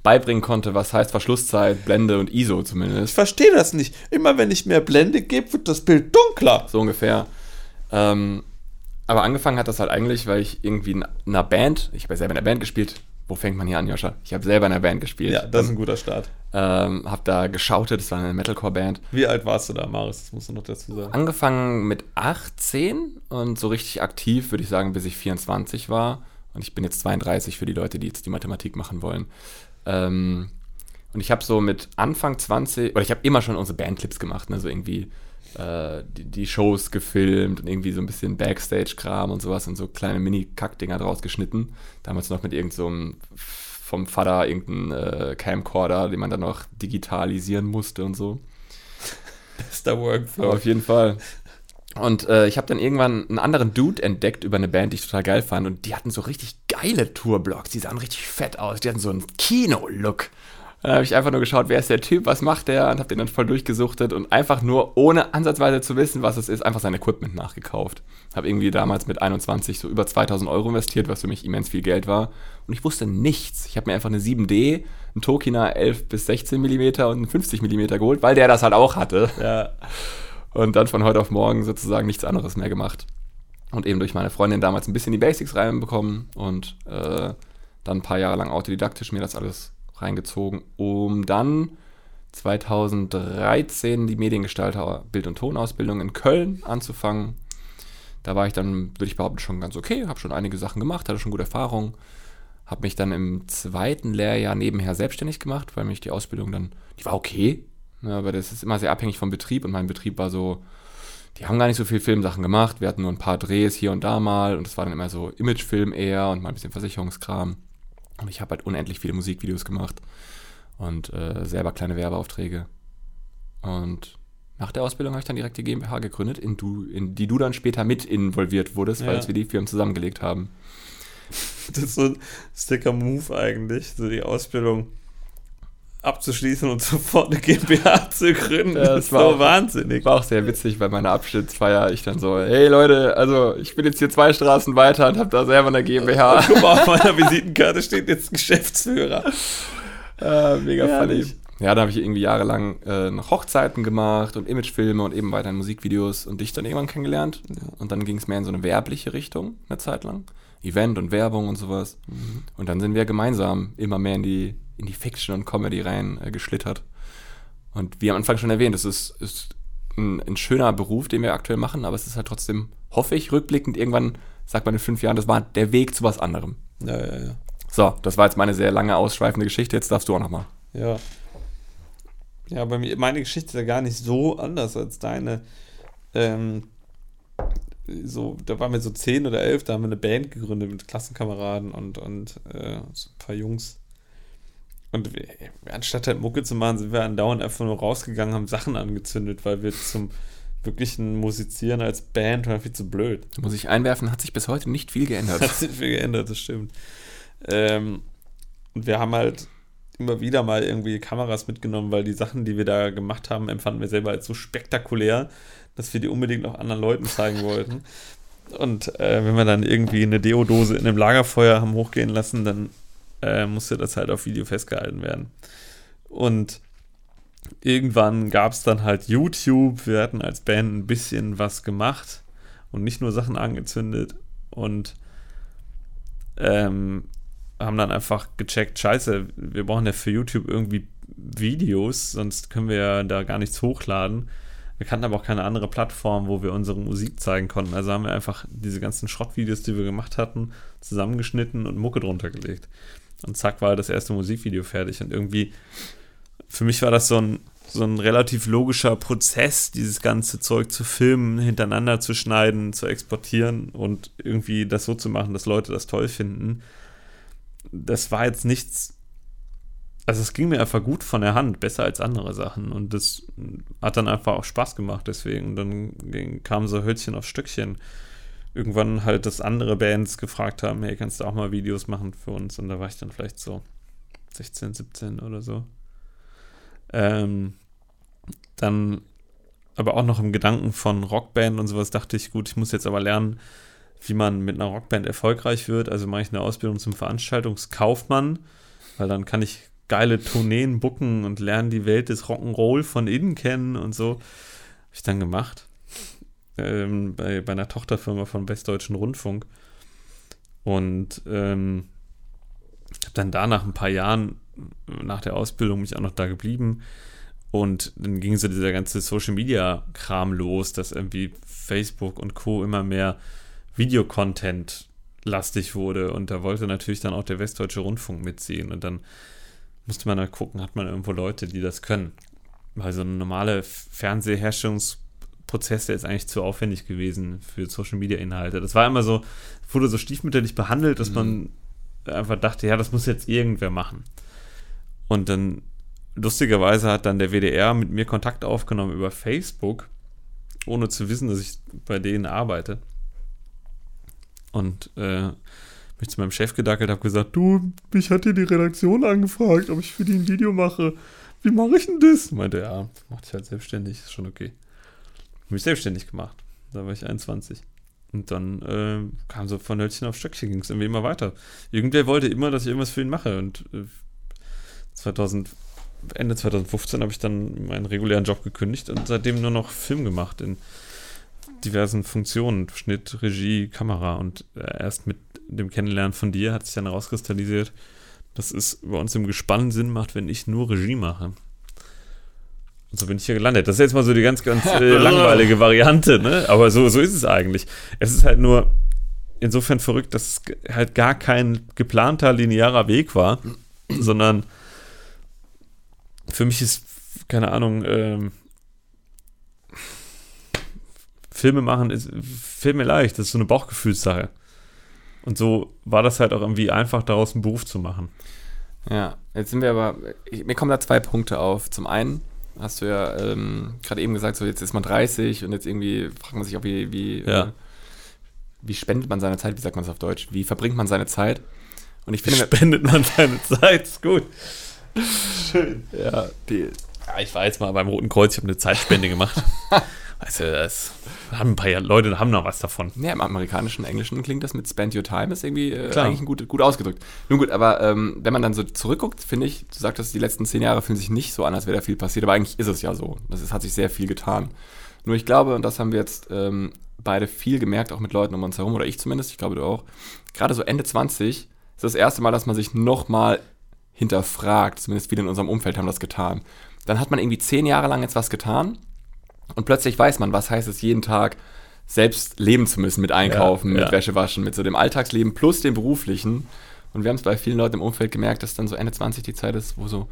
beibringen konnte, was heißt Verschlusszeit, Blende und ISO Ich zumindest. verstehe das nicht. Immer wenn ich mehr Blende gebe, wird das Bild dunkler. So ungefähr. Ähm, aber angefangen hat das halt eigentlich, weil ich irgendwie in einer Band, ich habe ja selber in einer Band gespielt. Wo fängt man hier an, Joscha? Ich habe selber in einer Band gespielt. Ja, das ist ein guter Start. ähm, habe da geschautet, das war eine Metalcore-Band. Wie alt warst du da, Maris? Das musst du noch dazu sagen. Angefangen mit 18 und so richtig aktiv, würde ich sagen, bis ich 24 war. Und ich bin jetzt 32 für die Leute, die jetzt die Mathematik machen wollen. Ähm, und ich habe so mit Anfang 20, oder ich habe immer schon unsere Bandclips gemacht, ne? so irgendwie äh, die, die Shows gefilmt und irgendwie so ein bisschen Backstage-Kram und sowas und so kleine Mini-Kack-Dinger draus geschnitten. Damals noch mit irgendeinem so vom Vater irgendeinen äh, Camcorder, den man dann noch digitalisieren musste und so. Bester Workflow. Aber auf jeden Fall. Und äh, ich habe dann irgendwann einen anderen Dude entdeckt über eine Band, die ich total geil fand. Und die hatten so richtig geile Tourblocks. Die sahen richtig fett aus. Die hatten so einen Kino-Look. Da habe ich einfach nur geschaut, wer ist der Typ, was macht der? Und habe den dann voll durchgesuchtet und einfach nur, ohne ansatzweise zu wissen, was es ist, einfach sein Equipment nachgekauft. Habe irgendwie damals mit 21 so über 2000 Euro investiert, was für mich immens viel Geld war. Und ich wusste nichts. Ich habe mir einfach eine 7D, einen Tokina 11 bis 16 mm und einen 50 mm geholt, weil der das halt auch hatte Ja. und dann von heute auf morgen sozusagen nichts anderes mehr gemacht. Und eben durch meine Freundin damals ein bisschen die Basics reinbekommen und äh, dann ein paar Jahre lang autodidaktisch mir das alles reingezogen, um dann 2013 die Mediengestalter Bild- und Tonausbildung in Köln anzufangen. Da war ich dann, würde ich behaupten, schon ganz okay, habe schon einige Sachen gemacht, hatte schon gute Erfahrungen. Habe mich dann im zweiten Lehrjahr nebenher selbstständig gemacht, weil mich die Ausbildung dann, die war okay, ne, aber das ist immer sehr abhängig vom Betrieb und mein Betrieb war so, die haben gar nicht so viel Filmsachen gemacht, wir hatten nur ein paar Drehs hier und da mal und es war dann immer so Imagefilm eher und mal ein bisschen Versicherungskram. Und ich habe halt unendlich viele Musikvideos gemacht und äh, selber kleine Werbeaufträge. Und nach der Ausbildung habe ich dann direkt die GmbH gegründet, in, du, in die du dann später mit involviert wurdest, Ja. weil wir die Firmen zusammengelegt haben. Das ist so ein Sticker-Move eigentlich, so die Ausbildung abzuschließen und sofort eine GmbH zu gründen. Ja, das war so auch- wahnsinnig. War auch sehr witzig, bei meiner Abschiedsfeier ich dann so, hey Leute, also ich bin jetzt hier zwei Straßen weiter und habe da selber eine GmbH. Guck mal, auf meiner Visitenkarte steht jetzt Geschäftsführer. Äh, mega Herrlich. funny. Ja, da habe ich irgendwie jahrelang äh, noch Hochzeiten gemacht und Imagefilme und eben weiter Musikvideos und dich dann irgendwann kennengelernt. Und dann ging es mehr in so eine werbliche Richtung, eine Zeit lang. Event und Werbung und sowas. Und dann sind wir gemeinsam immer mehr in die, in die Fiction und Comedy rein äh, geschlittert. Und wie am Anfang schon erwähnt, es ist, ist ein, ein schöner Beruf, den wir aktuell machen, aber es ist halt trotzdem, hoffe ich, rückblickend irgendwann, sagt man in fünf Jahren, das war der Weg zu was anderem. Ja, ja, ja. So, das war jetzt meine sehr lange, ausschweifende Geschichte. Jetzt darfst du auch nochmal. Ja. Ja, bei mir, meine Geschichte ist ja gar nicht so anders als deine. Ähm, so, da waren wir so zehn oder elf, da haben wir eine Band gegründet mit Klassenkameraden und, und äh, so ein paar Jungs. Und anstatt halt Mucke zu machen, sind wir andauernd einfach nur rausgegangen, haben Sachen angezündet, weil wir zum wirklichen Musizieren als Band waren viel zu blöd. Muss ich einwerfen, hat sich bis heute nicht viel geändert. Hat sich viel geändert, das stimmt. Ähm, und wir haben halt immer wieder mal irgendwie Kameras mitgenommen, weil die Sachen, die wir da gemacht haben, empfanden wir selber als so spektakulär, dass wir die unbedingt auch anderen Leuten zeigen wollten. Und äh, wenn wir dann irgendwie eine Deodose in einem Lagerfeuer haben hochgehen lassen, dann äh, musste das halt auf Video festgehalten werden. Und irgendwann gab es dann halt YouTube. Wir hatten als Band ein bisschen was gemacht und nicht nur Sachen angezündet. Und ähm, haben dann einfach gecheckt, scheiße, wir brauchen ja für YouTube irgendwie Videos, sonst können wir ja da gar nichts hochladen. Wir kannten aber auch keine andere Plattform, wo wir unsere Musik zeigen konnten. Also haben wir einfach diese ganzen Schrottvideos, die wir gemacht hatten, zusammengeschnitten und Mucke drunter gelegt. Und zack war das erste Musikvideo fertig. Und irgendwie, für mich war das so ein, so ein relativ logischer Prozess, dieses ganze Zeug zu filmen, hintereinander zu schneiden, zu exportieren und irgendwie das so zu machen, dass Leute das toll finden. Das war jetzt nichts also es ging mir einfach gut von der Hand, besser als andere Sachen. Und das hat dann einfach auch Spaß gemacht deswegen. Dann ging, kam so Hölzchen auf Stückchen. Irgendwann halt, dass andere Bands gefragt haben, hey, kannst du auch mal Videos machen für uns? Und da war ich dann vielleicht so 16, 17 oder so. Ähm, dann aber auch noch im Gedanken von Rockband und sowas dachte ich, gut, ich muss jetzt aber lernen, wie man mit einer Rockband erfolgreich wird. Also mache ich eine Ausbildung zum Veranstaltungskaufmann, weil dann kann ich geile Tourneen bucken und lernen die Welt des Rock'n'Roll von innen kennen und so. Habe ich dann gemacht. Ähm, bei, bei einer Tochterfirma von Westdeutschen Rundfunk. Und ähm, habe dann da nach ein paar Jahren nach der Ausbildung mich auch noch da geblieben. Und dann ging so dieser ganze Social Media Kram los, dass irgendwie Facebook und Co. immer mehr Videocontent lastig wurde. Und da wollte natürlich dann auch der Westdeutsche Rundfunk mitziehen. Und dann musste man halt gucken, hat man irgendwo Leute, die das können. Weil so ein normaler Fernsehherstellungsprozess, der ist eigentlich zu aufwendig gewesen für Social Media Inhalte. Das war immer so, wurde so stiefmütterlich behandelt, dass mhm. man einfach dachte, ja, das muss jetzt irgendwer machen. Und dann, lustigerweise hat dann der WDR mit mir Kontakt aufgenommen über Facebook, ohne zu wissen, dass ich bei denen arbeite. Und äh, mich zu meinem Chef gedackelt, habe gesagt, du, mich hat hier die Redaktion angefragt, ob ich für die ein Video mache. Wie mache ich denn das? Meinte, ja, mach dich halt selbstständig, ist schon okay. Mich selbstständig gemacht. Da war ich 21. Und dann äh, kam so von Hölzchen auf Stöckchen, ging es irgendwie immer weiter. Irgendwer wollte immer, dass ich irgendwas für ihn mache. Und äh, 2000, Ende 2015 habe ich dann meinen regulären Job gekündigt und seitdem nur noch Film gemacht in diversen Funktionen, Schnitt, Regie, Kamera und äh, erst mit dem Kennenlernen von dir hat sich dann herauskristallisiert, dass es bei uns im Gespann Sinn macht, wenn ich nur Regie mache. Und so bin ich hier gelandet. Das ist jetzt mal so die ganz, ganz äh, langweilige Variante, ne? Aber so, so ist es eigentlich. Es ist halt nur insofern verrückt, dass es halt gar kein geplanter linearer Weg war, sondern für mich ist, keine Ahnung, ähm, Filme machen ist Filme leicht, das ist so eine Bauchgefühlssache. Und so war das halt auch irgendwie einfach, daraus einen Beruf zu machen. Ja, jetzt sind wir aber, ich, mir kommen da zwei Punkte auf. Zum einen hast du ja ähm, gerade eben gesagt, so jetzt ist man 30 und jetzt irgendwie fragt man sich auch, wie, wie, ja. äh, wie spendet man seine Zeit, wie sagt man es auf Deutsch? Wie verbringt man seine Zeit? Und ich finde, wie spendet man seine Zeit, ist gut. Schön. Ja, die, ja, ich war jetzt mal beim Roten Kreuz, ich habe eine Zeitspende gemacht. Also, das haben ein paar Leute haben noch was davon. Ja, im amerikanischen Englischen klingt das mit Spend Your Time, ist irgendwie äh, eigentlich gut, gut ausgedrückt. Nun gut, aber ähm, wenn man dann so zurückguckt, finde ich, du sagtest, die letzten zehn Jahre fühlen sich nicht so an, als wäre da viel passiert, aber eigentlich ist es ja so. Das ist, hat sich sehr viel getan. Nur ich glaube, und das haben wir jetzt ähm, beide viel gemerkt, auch mit Leuten um uns herum, oder ich zumindest, ich glaube du auch, gerade so Ende 20 ist das erste Mal, dass man sich nochmal hinterfragt, zumindest viele in unserem Umfeld haben das getan. Dann hat man irgendwie zehn Jahre lang jetzt was getan und plötzlich weiß man, was heißt es jeden Tag selbst leben zu müssen mit Einkaufen, ja, mit ja. Wäsche waschen, mit so dem Alltagsleben plus dem beruflichen. Und wir haben es bei vielen Leuten im Umfeld gemerkt, dass dann so Ende 20 die Zeit ist, wo so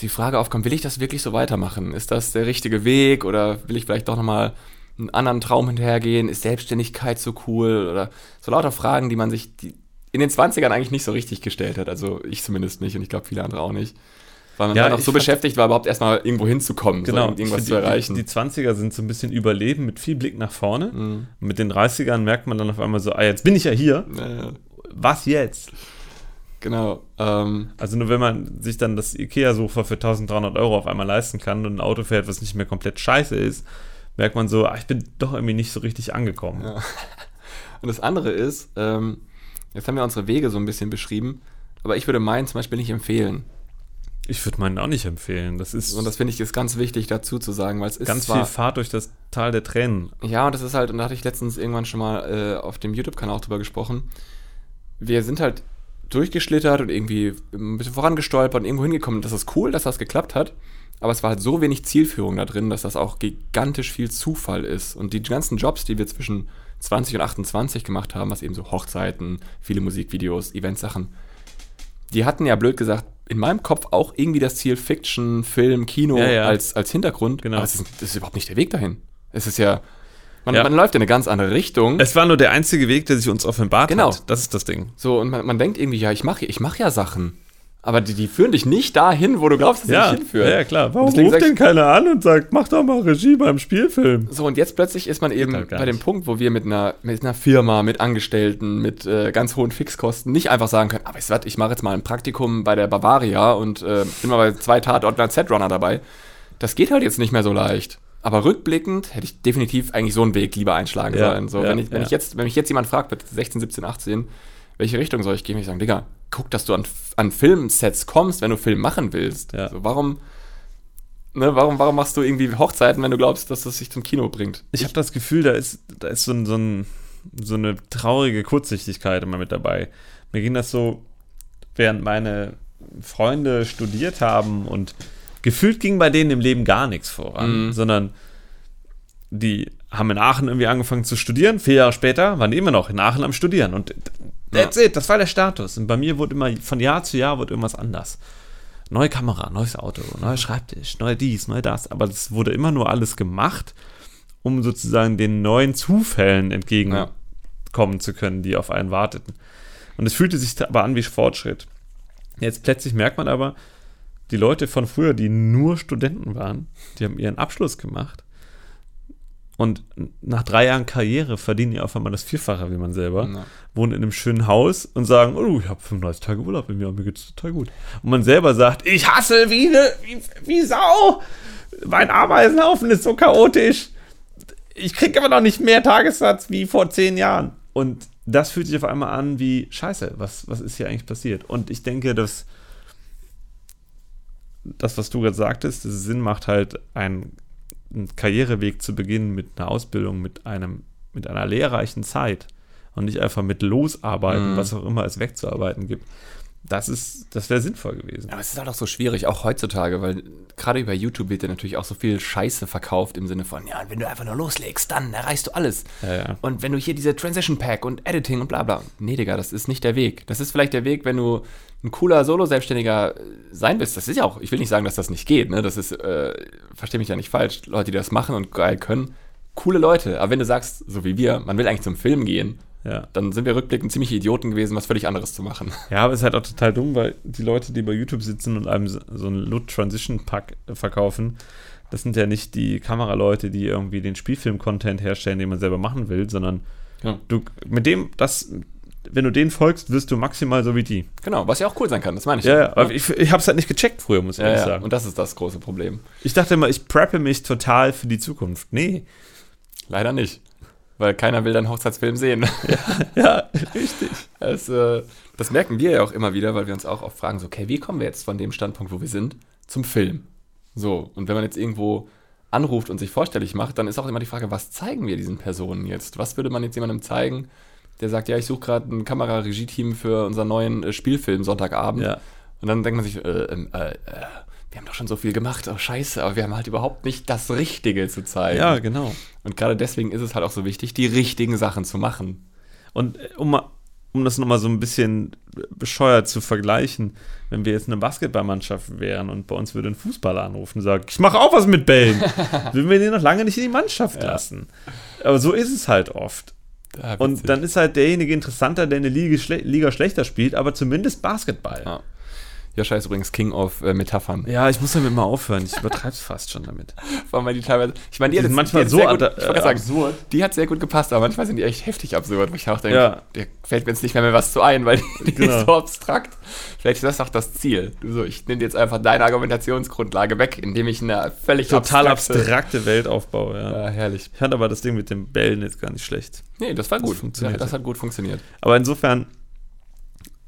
die Frage aufkommt, will ich das wirklich so weitermachen? Ist das der richtige Weg oder will ich vielleicht doch nochmal einen anderen Traum hinterhergehen? Ist Selbstständigkeit so cool? Oder so lauter Fragen, die man sich in den 20ern eigentlich nicht so richtig gestellt hat. Also ich zumindest nicht und ich glaube viele andere auch nicht. Weil man ja, dann auch so beschäftigt war, überhaupt erstmal irgendwo hinzukommen, genau, so irgendwas zu erreichen. Die, die 20er sind so ein bisschen Überleben mit viel Blick nach vorne. Mhm. Mit den 30ern merkt man dann auf einmal so, ah, jetzt bin ich ja hier. Ja, Was jetzt? Genau. Ähm, Also nur wenn man sich dann das Ikea-Sofa für 1300 Euro auf einmal leisten kann und ein Auto fährt, was nicht mehr komplett scheiße ist, merkt man so, ah, ich bin doch irgendwie nicht so richtig angekommen. Ja. Und das andere ist, ähm, jetzt haben wir unsere Wege so ein bisschen beschrieben, aber ich würde meinen zum Beispiel nicht empfehlen. Ich würde meinen auch nicht empfehlen. Das ist Und das finde ich ist ganz wichtig dazu zu sagen, weil es ist ganz zwar, viel Fahrt durch das Tal der Tränen. Ja, und das ist halt, und da hatte ich letztens irgendwann schon mal äh, auf dem YouTube-Kanal auch drüber gesprochen. Wir sind halt durchgeschlittert und irgendwie ein bisschen vorangestolpert und irgendwo hingekommen. Das ist cool, dass das geklappt hat. Aber es war halt so wenig Zielführung da drin, dass das auch gigantisch viel Zufall ist. Und die ganzen Jobs, die wir zwischen 20 und 28 gemacht haben, was eben so Hochzeiten, viele Musikvideos, Eventsachen, die hatten ja blöd gesagt in meinem Kopf auch irgendwie das Ziel Fiction, Film, Kino Ja, ja. Als, als Hintergrund. Genau. Aber es ist, das ist überhaupt nicht der Weg dahin. Es ist ja, man, Ja. man läuft in eine ganz andere Richtung. Es war nur der einzige Weg, der sich uns offenbart Genau. hat. Das ist das Ding. So, und man, man denkt irgendwie, ja, ich mache ich mach ja Sachen. Aber die, die führen dich nicht dahin, wo du glaubst, dass sie Ja, dich hinführen. ja, klar. Warum ruft denn keiner an und sagt, mach doch mal Regie beim Spielfilm? So, und jetzt plötzlich ist man eben halt bei dem. Punkt, wo wir mit einer, mit einer Firma, mit Angestellten, mit äh, ganz hohen Fixkosten nicht einfach sagen können, aber weißt du was, ich mache jetzt mal ein Praktikum bei der Bavaria und äh, bin mal bei zwei Tatorten als Setrunner dabei. Das geht halt jetzt nicht mehr so leicht. Aber rückblickend hätte ich definitiv eigentlich so einen Weg lieber einschlagen Ja, sollen. So, ja, wenn, ich, wenn, ich jetzt, wenn mich jetzt jemand fragt, mit 16, 17, 18, welche Richtung soll ich gehen, ich sagen, Digga, guck, dass du an, an Filmsets kommst, wenn du Film machen willst. Ja. So, warum, ne, warum, warum machst du irgendwie Hochzeiten, wenn du glaubst, dass das sich zum Kino bringt? Ich habe das Gefühl, da ist, da ist so, ein, so, ein, so eine traurige Kurzsichtigkeit immer mit dabei. Mir ging das so, während meine Freunde studiert haben und gefühlt ging bei denen im Leben gar nichts voran, Mhm. sondern die haben in Aachen irgendwie angefangen zu studieren. Vier Jahre später waren die immer noch in Aachen am Studieren. Und that's it, das war der Status. Und bei mir wurde immer, von Jahr zu Jahr wurde irgendwas anders. Neue Kamera, neues Auto, neuer Schreibtisch, neu dies, neu das. Aber es wurde immer nur alles gemacht, um sozusagen den neuen Zufällen entgegenkommen Ja. zu können, die auf einen warteten. Und es fühlte sich aber an wie Fortschritt. Jetzt plötzlich merkt man aber, die Leute von früher, die nur Studenten waren, die haben ihren Abschluss gemacht. Und nach drei Jahren Karriere verdienen die auf einmal das Vierfache wie man selber, Ja. wohnen in einem schönen Haus und sagen, oh, ich habe 35 Tage Urlaub im Jahr, mir geht's total gut. Und man selber sagt, ich hasse wie, ne, wie, wie Sau, mein Ameisenhaufen ist so chaotisch, ich kriege aber noch nicht mehr Tagessatz wie vor zehn Jahren. Und das fühlt sich auf einmal an wie, scheiße, was, was ist hier eigentlich passiert? Und ich denke, dass das, was du gerade sagtest, es Sinn macht halt, einen, einen Karriereweg zu beginnen mit einer Ausbildung, mit einem, mit einer lehrreichen Zeit und nicht einfach mit Losarbeiten, Mhm. was auch immer es wegzuarbeiten gibt. Das ist, das wäre sinnvoll gewesen. Aber es ist halt auch so schwierig, auch heutzutage, weil gerade über YouTube wird ja natürlich auch so viel Scheiße verkauft im Sinne von, ja, wenn du einfach nur loslegst, dann erreichst du alles. Ja, ja. Und wenn du hier diese Transition Pack und Editing und bla bla. Nee, Digga, das ist nicht der Weg. Das ist vielleicht der Weg, wenn du ein cooler Solo-Selbstständiger äh, sein willst. Das ist ja auch, ich will nicht sagen, dass das nicht geht, ne? Das ist, äh, versteh mich ja nicht falsch, Leute, die das machen und geil können, coole Leute. Aber wenn du sagst, so wie wir, man will eigentlich zum Film gehen, Ja. dann sind wir rückblickend ziemlich Idioten gewesen, was völlig anderes zu machen. Ja, aber es ist halt auch total dumm, weil die Leute, die bei YouTube sitzen und einem so einen LUT Transition Pack äh, verkaufen, das sind ja nicht die Kameraleute, die irgendwie den Spielfilm-Content herstellen, den man selber machen will, sondern Ja. du mit dem, das, wenn du denen folgst, wirst du maximal so wie die. Genau, was ja auch cool sein kann, das meine ich. Ja, ja, aber ich, ich habe es halt nicht gecheckt früher, muss ich ja, ehrlich ja. sagen. Und das ist das große Problem. ich dachte immer, ich preppe mich total für die Zukunft. Nee. Leider nicht. Weil keiner will deinen Hochzeitsfilm sehen. Ja, richtig. Es, äh, das merken wir ja auch immer wieder, weil wir uns auch oft fragen, so, okay, wie kommen wir jetzt von dem Standpunkt, wo wir sind, zum Film? So, und wenn man jetzt irgendwo anruft und sich vorstellig macht, dann ist auch immer die Frage, was zeigen wir diesen Personen jetzt? Was würde man jetzt jemandem zeigen, der sagt, ja, ich suche gerade ein Kameraregie-Team für unseren neuen äh, Spielfilm Sonntagabend. Ja. Und dann denkt man sich, äh, ähm, äh, äh, wir haben doch schon so viel gemacht, oh scheiße, aber wir haben halt überhaupt nicht das Richtige zu zeigen. Ja, genau. Und gerade deswegen ist es halt auch so wichtig, die richtigen Sachen zu machen. Und äh, um, um das nochmal so ein bisschen bescheuert zu vergleichen, wenn wir jetzt eine Basketballmannschaft wären und bei uns würde ein Fußballer anrufen und sagen, ich mache auch was mit Bällen, würden wir den noch lange nicht in die Mannschaft Ja. lassen. Aber so ist es halt oft. Ja, witzig. Und dann ist halt derjenige interessanter, der eine Liga, schle Liga schlechter spielt, aber zumindest Basketball. Ja. Joscha ist übrigens King of äh, Metaphern. Ja, ich muss damit mal aufhören. Ich übertreib's fast schon damit. Vor allem, die teilweise. Ich meine, die, Die hat manchmal die so sehr gut, ich äh, sagen, absurd. Die hat sehr gut gepasst, aber manchmal sind die echt heftig absurd, wo ich auch denke, Ja. der fällt mir jetzt nicht mehr, mehr was zu ein, weil die Genau. ist so abstrakt. Vielleicht ist das auch das Ziel. Du so, ich nehme jetzt einfach deine Argumentationsgrundlage weg, indem ich eine völlig Total abstrakte- abstrakte Welt aufbaue, ja. Ja, herrlich. Ich fand aber das Ding mit dem Bällen jetzt gar nicht schlecht. Nee, das war gut. funktioniert. Ja, das hat gut funktioniert. Aber insofern,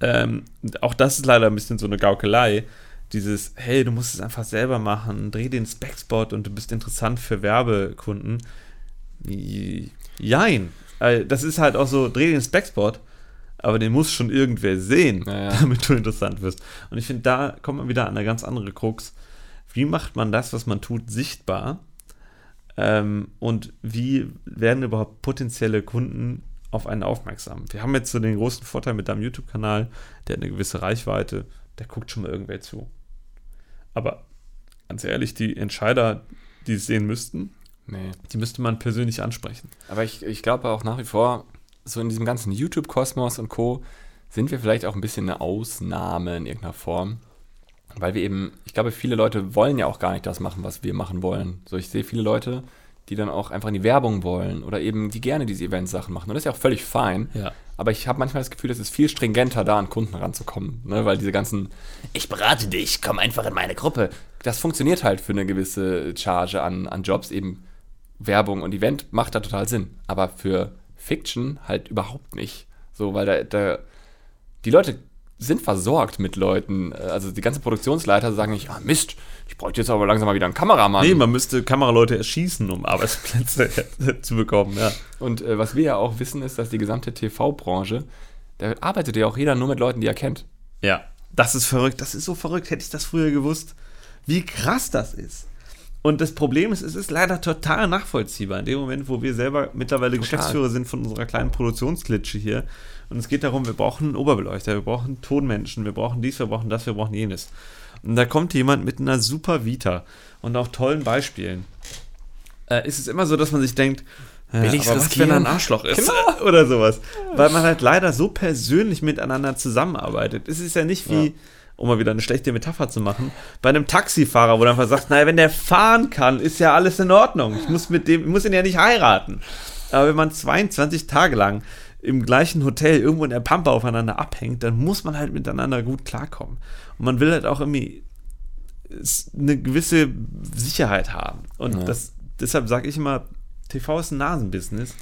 ähm, auch das ist leider ein bisschen so eine Gaukelei. Dieses, hey, du musst es einfach selber machen, dreh den Spec-Spot und du bist interessant für Werbekunden. Jein. Äh, Das ist halt auch so, dreh den Spec-Spot, aber den muss schon irgendwer sehen, Ja, ja. damit du interessant wirst. Und ich finde, da kommt man wieder an eine ganz andere Krux. Wie macht man das, was man tut, sichtbar? Ähm, und wie werden überhaupt potenzielle Kunden auf einen aufmerksam? Wir haben jetzt so den großen Vorteil mit deinem YouTube-Kanal, der hat eine gewisse Reichweite, der guckt schon mal irgendwer zu. Aber ganz ehrlich, die Entscheider, die es sehen müssten, Nee. die müsste man persönlich ansprechen. Aber ich, ich glaube auch nach wie vor, so in diesem ganzen YouTube-Kosmos und Co. sind wir vielleicht auch ein bisschen eine Ausnahme in irgendeiner Form. Weil wir eben, ich glaube, viele Leute wollen ja auch gar nicht das machen, was wir machen wollen. So, ich sehe viele Leute, die dann auch einfach in die Werbung wollen oder eben die gerne diese Event-Sachen machen. Und das ist ja auch völlig fein. Ja. Aber ich habe manchmal das Gefühl, es ist viel stringenter, da an Kunden ranzukommen. Ne? Weil diese ganzen, ich berate dich, komm einfach in meine Gruppe. Das funktioniert halt für eine gewisse Charge an, an Jobs. Eben Werbung und Event macht da total Sinn. Aber für Fiction halt überhaupt nicht. So, weil da, da die Leute sind versorgt mit Leuten. Also die ganzen Produktionsleiter sagen nicht, ah Mist, ich bräuchte jetzt aber langsam mal wieder einen Kameramann. Nee, man müsste Kameraleute erschießen, um Arbeitsplätze zu bekommen, ja. Und äh, was wir ja auch wissen, ist, dass die gesamte TV-Branche, da arbeitet ja auch jeder nur mit Leuten, die er kennt. Ja, das ist verrückt. Das ist so verrückt. Hätte ich das früher gewusst, wie krass das ist. Und das Problem ist, es ist leider total nachvollziehbar. In dem Moment, wo wir selber mittlerweile Total. Geschäftsführer sind von unserer kleinen Produktionsklitsche hier. Und es geht darum, wir brauchen einen Oberbeleuchter, wir brauchen Tonmenschen, wir brauchen dies, wir brauchen das, wir brauchen jenes. Und da kommt jemand mit einer super Vita und auch tollen Beispielen. Äh, ist es immer so, dass man sich denkt, Will ich's aber was, riskieren? wenn er ein Arschloch ist? Genau. Oder sowas. Weil man halt leider so persönlich miteinander zusammenarbeitet. Es ist ja nicht wie, Ja. um mal wieder eine schlechte Metapher zu machen, bei einem Taxifahrer, wo du einfach sagst, naja, wenn der fahren kann, ist ja alles in Ordnung. Ich muss mit dem, ich muss ihn ja nicht heiraten. Aber wenn man 22 Tage lang im gleichen Hotel irgendwo in der Pampa aufeinander abhängt, dann muss man halt miteinander gut klarkommen. Und man will halt auch irgendwie eine gewisse Sicherheit haben. Und Ja. das, deshalb sage ich immer, TV ist ein Nasenbusiness.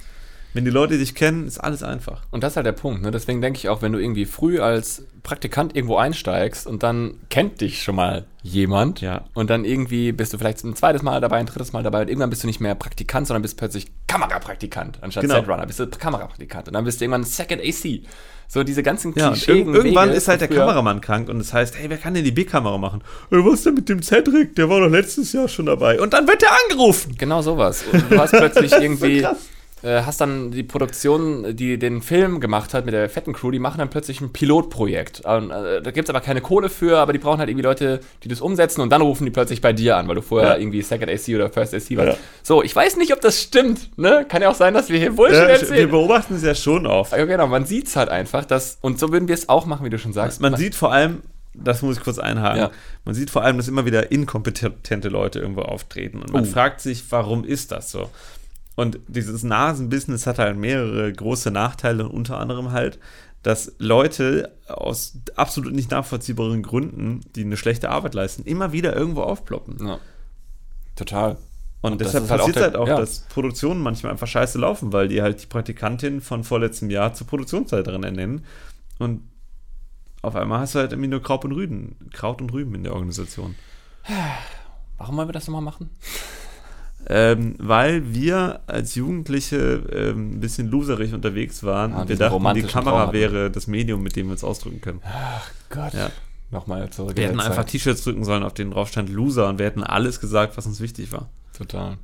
Wenn die Leute dich kennen, ist alles einfach. Und das ist halt der Punkt. Ne? Deswegen denke ich auch, wenn du irgendwie früh als Praktikant irgendwo einsteigst und dann kennt dich schon mal jemand Ja. und dann irgendwie bist du vielleicht ein zweites Mal dabei, ein drittes Mal dabei und irgendwann bist du nicht mehr Praktikant, sondern bist plötzlich Kamerapraktikant anstatt Genau. Setrunner. Bist du Kamerapraktikant und dann bist du irgendwann Second AC. So diese ganzen Ja, und Klischeen. irg irgendwann Wege ist halt der früher. Kameramann krank und es heißt, hey, wer kann denn die B-Kamera machen? Hey, was denn mit dem Cedric? Der war doch letztes Jahr schon dabei. Und dann wird er angerufen. Genau sowas. Und du hast plötzlich irgendwie, krass. Äh, hast dann die Produktion, die den Film gemacht hat mit der fetten Crew, die machen dann plötzlich ein Pilotprojekt. Und, äh, da gibt es aber keine Kohle für, aber die brauchen halt irgendwie Leute, die das umsetzen und dann rufen die plötzlich bei dir an, weil du vorher Ja. irgendwie Second AC oder First AC warst. Ja. So, ich weiß nicht, ob das stimmt. Ne? Kann ja auch sein, dass wir hier Bullshit Ja, wir erzählen. beobachten es ja schon oft. Ja, genau, man sieht es halt einfach, dass, und so würden wir es auch machen, wie du schon sagst. Man sieht vor allem, das muss ich kurz einhaken, Ja. man sieht vor allem, dass immer wieder inkompetente Leute irgendwo auftreten. Und man Oh. fragt sich, warum ist das so? Und dieses Nasenbusiness hat halt mehrere große Nachteile unter anderem halt, dass Leute aus absolut nicht nachvollziehbaren Gründen, die eine schlechte Arbeit leisten, immer wieder irgendwo aufploppen. ja. Total. Und, Und deshalb ist halt auch passiert der- halt auch, ja. dass Produktionen manchmal einfach scheiße laufen, weil die halt die Praktikantin von vorletztem Jahr zur Produktionsleiterin ernennen. Und auf einmal hast du halt irgendwie nur Kraut und Rüben, Kraut und Rüben in der Organisation. Warum wollen wir das nochmal machen? Ähm, weil wir als Jugendliche ähm, ein bisschen loserig unterwegs waren Ah, und wir dachten, die Traum Kamera wäre das Medium, mit dem wir uns ausdrücken können. Gott. Ja. Nochmal zurück. Wir hätten einfach. T-Shirts drücken sollen, auf denen drauf stand Loser und wir hätten alles gesagt, was uns wichtig war. Total.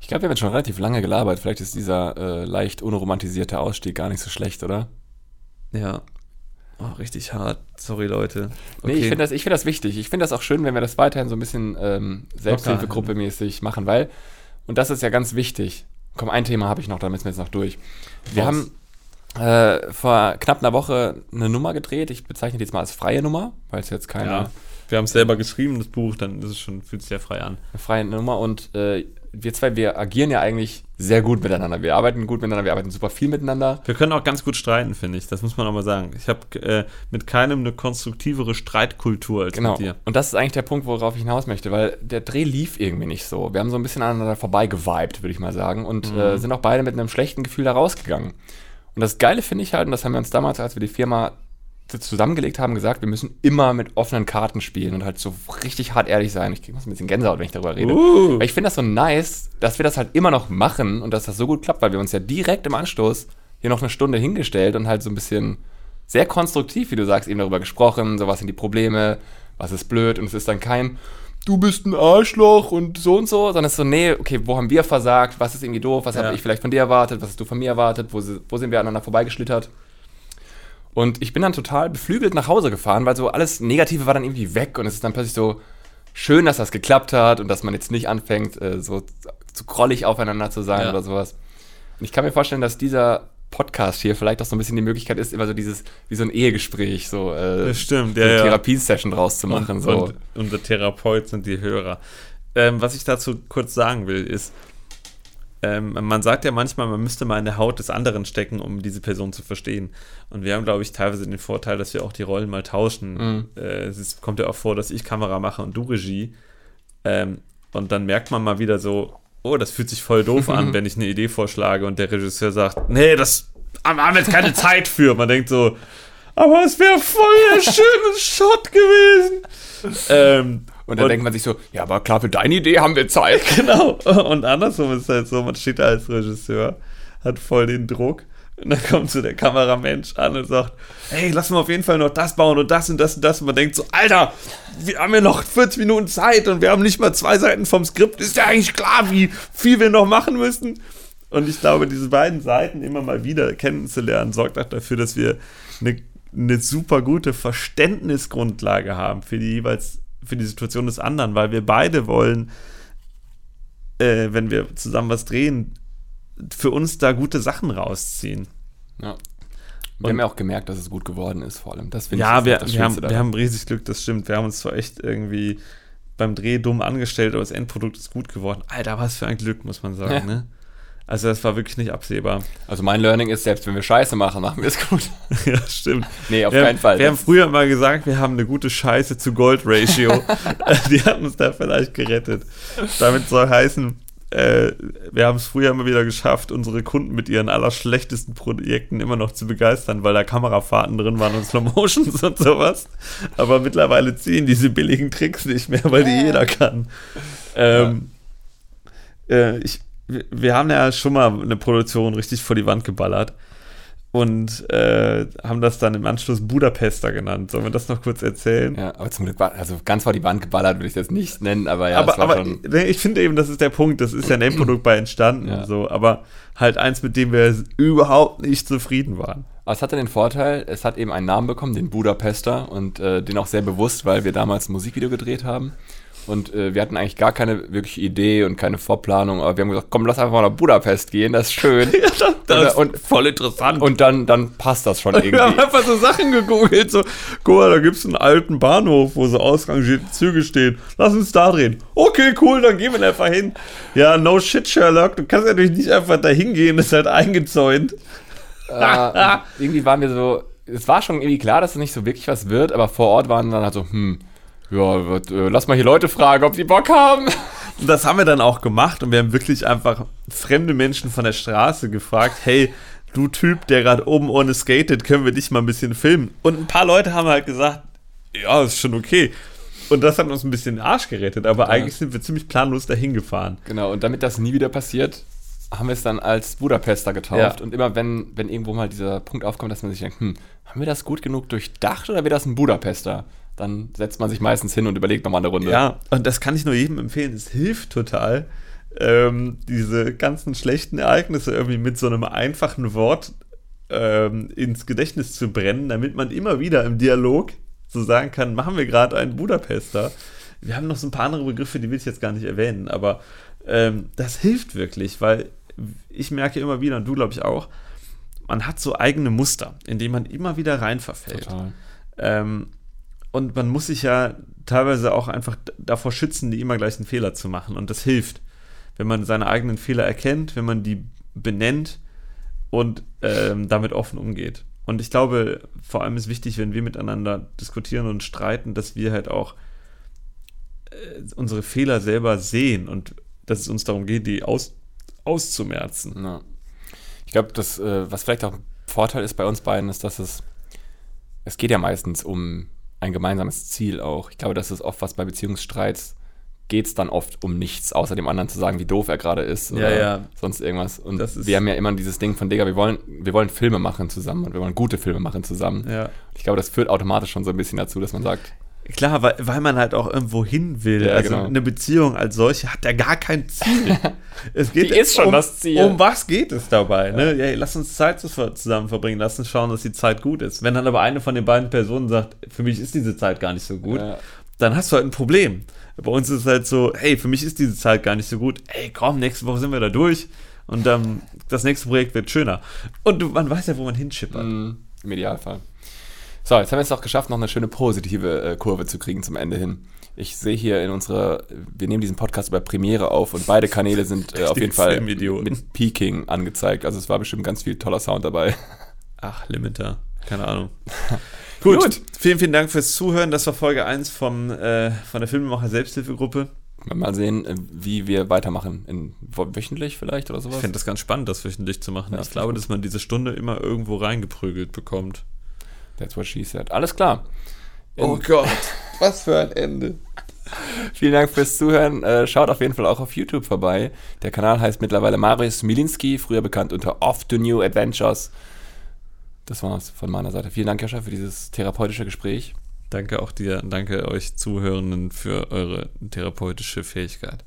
Ich glaube, wir haben jetzt schon relativ lange gelabert. Vielleicht ist dieser äh, leicht unromantisierte Ausstieg gar nicht so schlecht, oder? Ja. Oh, richtig hart. Sorry, Leute. Nee, ich finde das, ich find das wichtig. Ich finde das auch schön, wenn wir das weiterhin so ein bisschen ähm, Selbsthilfegruppe-mäßig machen, weil, und das ist ja ganz wichtig. Komm, ein Thema habe ich noch, da müssen wir jetzt noch durch. Wir Raus. haben äh, vor knapp einer Woche eine Nummer gedreht. Ich bezeichne die jetzt mal als freie Nummer, weil es jetzt keine. Ja. Wir haben es selber geschrieben, das Buch, dann ist es schon, fühlt sich ja frei an. Eine freie Nummer und äh, wir zwei, wir agieren ja eigentlich sehr gut miteinander. Wir arbeiten gut miteinander, wir arbeiten super viel miteinander. Wir können auch ganz gut streiten, finde ich. Das muss man auch mal sagen. Ich habe äh, mit keinem eine konstruktivere Streitkultur als Genau. mit dir. Und das ist eigentlich der Punkt, worauf ich hinaus möchte, weil der Dreh lief irgendwie nicht so. Wir haben so ein bisschen aneinander vorbei geweibt, würde ich mal sagen, und äh, sind auch beide mit einem schlechten Gefühl da rausgegangen. Und das Geile finde ich halt, und das haben wir uns damals, als wir die Firma zusammengelegt haben, gesagt, wir müssen immer mit offenen Karten spielen und halt so richtig hart ehrlich sein. Ich kriege ein bisschen Gänsehaut, wenn ich darüber rede. Uh. Weil ich finde das so nice, dass wir das halt immer noch machen und dass das so gut klappt, weil wir uns ja direkt im Anstoß hier noch eine Stunde hingestellt und halt so ein bisschen sehr konstruktiv, wie du sagst, eben darüber gesprochen, so was sind die Probleme, was ist blöd und es ist dann kein du bist ein Arschloch und so und so, sondern es ist so, nee, okay, wo haben wir versagt, was ist irgendwie doof, was Ja. habe ich vielleicht von dir erwartet, was hast du von mir erwartet, wo, wo sind wir aneinander vorbeigeschlittert. Und ich bin dann total beflügelt nach Hause gefahren, weil so alles Negative war dann irgendwie weg und es ist dann plötzlich so schön, dass das geklappt hat und dass man jetzt nicht anfängt, äh, so zu grollig aufeinander zu sein Ja. oder sowas. Und ich kann mir vorstellen, dass dieser Podcast hier vielleicht auch so ein bisschen die Möglichkeit ist, immer so dieses, wie so ein Ehegespräch, so äh, Das stimmt, ja, eine ja. Therapiesession draus zu machen. und, so. und unser Therapeut sind die Hörer. Ähm, was ich dazu kurz sagen will, ist, ähm, man sagt ja manchmal, man müsste mal in der Haut des anderen stecken, um diese Person zu verstehen. Und wir haben, glaube ich, teilweise den Vorteil, dass wir auch die Rollen mal tauschen. Mhm. Äh, es kommt ja auch vor, dass ich Kamera mache und du Regie. Ähm, und dann merkt man mal wieder so, oh, das fühlt sich voll doof an, wenn ich eine Idee vorschlage und der Regisseur sagt, nee, das haben wir jetzt keine Zeit für. Man denkt so, aber es wäre voll der schöne Shot gewesen. Ähm, Und dann denkt man sich so, ja, aber klar, für deine Idee haben wir Zeit. Genau. Und andersrum ist es halt so, man steht da als Regisseur, hat voll den Druck. Und dann kommt so der Kameramensch an und sagt, hey, lass mal auf jeden Fall noch das bauen und das und das und das. Und man denkt so, Alter, wir haben ja noch 40 Minuten Zeit und wir haben nicht mal zwei Seiten vom Skript. Ist ja eigentlich klar, wie viel wir noch machen müssen. Und ich glaube, diese beiden Seiten immer mal wieder kennenzulernen, sorgt auch dafür, dass wir eine, eine super gute Verständnisgrundlage haben für die jeweils, für die Situation des anderen, weil wir beide wollen, äh, wenn wir zusammen was drehen, für uns da gute Sachen rausziehen. Ja. Wir haben ja auch gemerkt, dass es gut geworden ist, vor allem. Das finde Ja, ich wir, das wir, haben, wir haben riesig Glück, das stimmt. Wir haben uns zwar echt irgendwie beim Dreh dumm angestellt, aber das Endprodukt ist gut geworden. Alter, was für ein Glück, muss man sagen, Ja. ne? Also das war wirklich nicht absehbar. Also mein Learning ist, selbst wenn wir Scheiße machen, machen wir es gut. ja, stimmt. Nee, auf wir, keinen Fall. Wir haben früher mal gesagt, wir haben eine gute Scheiße zu Gold-Ratio. Die hat uns da vielleicht gerettet. Damit soll heißen, äh, wir haben es früher immer wieder geschafft, unsere Kunden mit ihren allerschlechtesten Projekten immer noch zu begeistern, weil da Kamerafahrten drin waren und Slow Motions und sowas. Aber mittlerweile ziehen diese billigen Tricks nicht mehr, weil die jeder kann. Ähm, äh, ich, wir- wir haben ja schon mal eine Produktion richtig vor die Wand geballert und äh, haben das dann im Anschluss Budapester genannt. Sollen wir das noch kurz erzählen? ja, aber zum Glück war, also ganz vor die Wand geballert würde ich das nicht nennen, aber ja, aber aber schon. ich finde eben, das ist der Punkt. Das ist ja ein Endprodukt bei entstanden. Ja. So, aber halt eins, mit dem wir überhaupt nicht zufrieden waren. Aber es hatte den Vorteil, es hat eben einen Namen bekommen, den Budapester, und äh, den auch sehr bewusst, weil wir damals ein Musikvideo gedreht haben. Und äh, wir hatten eigentlich gar keine wirkliche Idee und keine Vorplanung, aber wir haben gesagt, komm, lass einfach mal nach Budapest gehen, das ist schön. das Und- ist voll interessant. und dann, dann passt das schon irgendwie. wir haben einfach so Sachen gegoogelt, so, guck mal, da gibt es einen alten Bahnhof, wo so ausrangierte Züge stehen. Lass uns da drehen. Okay, cool, dann gehen wir einfach hin. Ja, no shit, Sherlock, du kannst ja natürlich nicht einfach da hingehen, das ist halt eingezäunt. äh, irgendwie waren wir so, es war schon irgendwie klar, dass es nicht so wirklich was wird, aber vor Ort waren dann halt so, hm, ja, wird, äh, lass mal hier Leute fragen, ob die Bock haben. Und das haben wir dann auch gemacht und wir haben wirklich einfach fremde Menschen von der Straße gefragt, hey, du Typ, der gerade oben ohne skatet, können wir dich mal ein bisschen filmen? Und ein paar Leute haben halt gesagt, ja, ist schon okay. Und das hat uns ein bisschen den Arsch gerettet, aber eigentlich sind wir ziemlich planlos dahin gefahren. Genau, und damit das nie wieder passiert, haben wir es dann als Budapester getauft. Ja. Und immer wenn, wenn irgendwo mal dieser Punkt aufkommt, dass man sich denkt, hm, haben wir das gut genug durchdacht oder wird das ein Budapester? Dann setzt man sich meistens hin und überlegt nochmal eine Runde. Ja, und das kann ich nur jedem empfehlen. Es hilft total, ähm, diese ganzen schlechten Ereignisse irgendwie mit so einem einfachen Wort ähm, ins Gedächtnis zu brennen, damit man immer wieder im Dialog so sagen kann, machen wir gerade einen Budapester. Wir haben noch so ein paar andere Begriffe, die will ich jetzt gar nicht erwähnen, aber ähm, das hilft wirklich, weil ich merke immer wieder, und du glaube ich auch, man hat so eigene Muster, in die man immer wieder rein verfällt. Total. Ähm, und man muss sich ja teilweise auch einfach davor schützen, die immer gleichen Fehler zu machen. Und das hilft, wenn man seine eigenen Fehler erkennt, wenn man die benennt und ähm, damit offen umgeht. Und ich glaube, vor allem ist wichtig, wenn wir miteinander diskutieren und streiten, dass wir halt auch äh, unsere Fehler selber sehen und dass es uns darum geht, die aus, auszumerzen. Ja. Ich glaube, das, äh, was vielleicht auch ein Vorteil ist bei uns beiden, ist, dass es, es geht ja meistens um ein gemeinsames Ziel auch. Ich glaube, das ist oft was bei Beziehungsstreits, geht es dann oft um nichts, außer dem anderen zu sagen, wie doof er gerade ist oder ja. sonst irgendwas. Und wir haben ja immer dieses Ding von, Digga, wir wollen, wir wollen Filme machen zusammen und wir wollen gute Filme machen zusammen. Ja. Ich glaube, das führt automatisch schon so ein bisschen dazu, dass man sagt, Klar, weil, weil man halt auch irgendwo hin will. Ja, also genau. eine Beziehung als solche hat ja gar kein Ziel. es geht Die ist schon um, das Ziel. Um was geht es dabei? Ne? Ja, lass uns Zeit zu- zusammen verbringen, lass uns schauen, dass die Zeit gut ist. Wenn dann aber eine von den beiden Personen sagt, für mich ist diese Zeit gar nicht so gut, Ja. dann hast du halt ein Problem. Bei uns ist es halt so, hey, für mich ist diese Zeit gar nicht so gut. Ey, komm, nächste Woche sind wir da durch und dann das nächste Projekt wird schöner. Und du, man weiß ja, wo man hinschippert. Mm, Im Idealfall. So, jetzt haben wir es auch geschafft, noch eine schöne positive äh, Kurve zu kriegen zum Ende hin. Ich sehe hier in unserer, wir nehmen diesen Podcast über Premiere auf und beide Kanäle sind äh, auf jeden Fall mit Peaking angezeigt. Also es war bestimmt ganz viel toller Sound dabei. Ach, Limiter. Keine Ahnung. Gut. Gut. Vielen, vielen Dank fürs Zuhören. Das war Folge 1 vom, äh, von der Filmemacher Selbsthilfegruppe. Mal sehen, äh, wie wir weitermachen. In, wöchentlich vielleicht oder Ich sowas? finde das ganz spannend, das wöchentlich zu machen. Ja, ich glaube, ich gut. dass man diese Stunde immer irgendwo reingeprügelt bekommt. That's what she said. Alles klar. In- Gott, was für ein Ende. Vielen Dank fürs Zuhören. Äh, schaut auf jeden Fall auch auf YouTube vorbei. Der Kanal heißt mittlerweile Marius Milinski, früher bekannt unter Off to New Adventures. Das war's von meiner Seite. Vielen Dank, Joscha, für dieses therapeutische Gespräch. Danke auch dir, danke euch Zuhörenden für eure therapeutische Fähigkeit.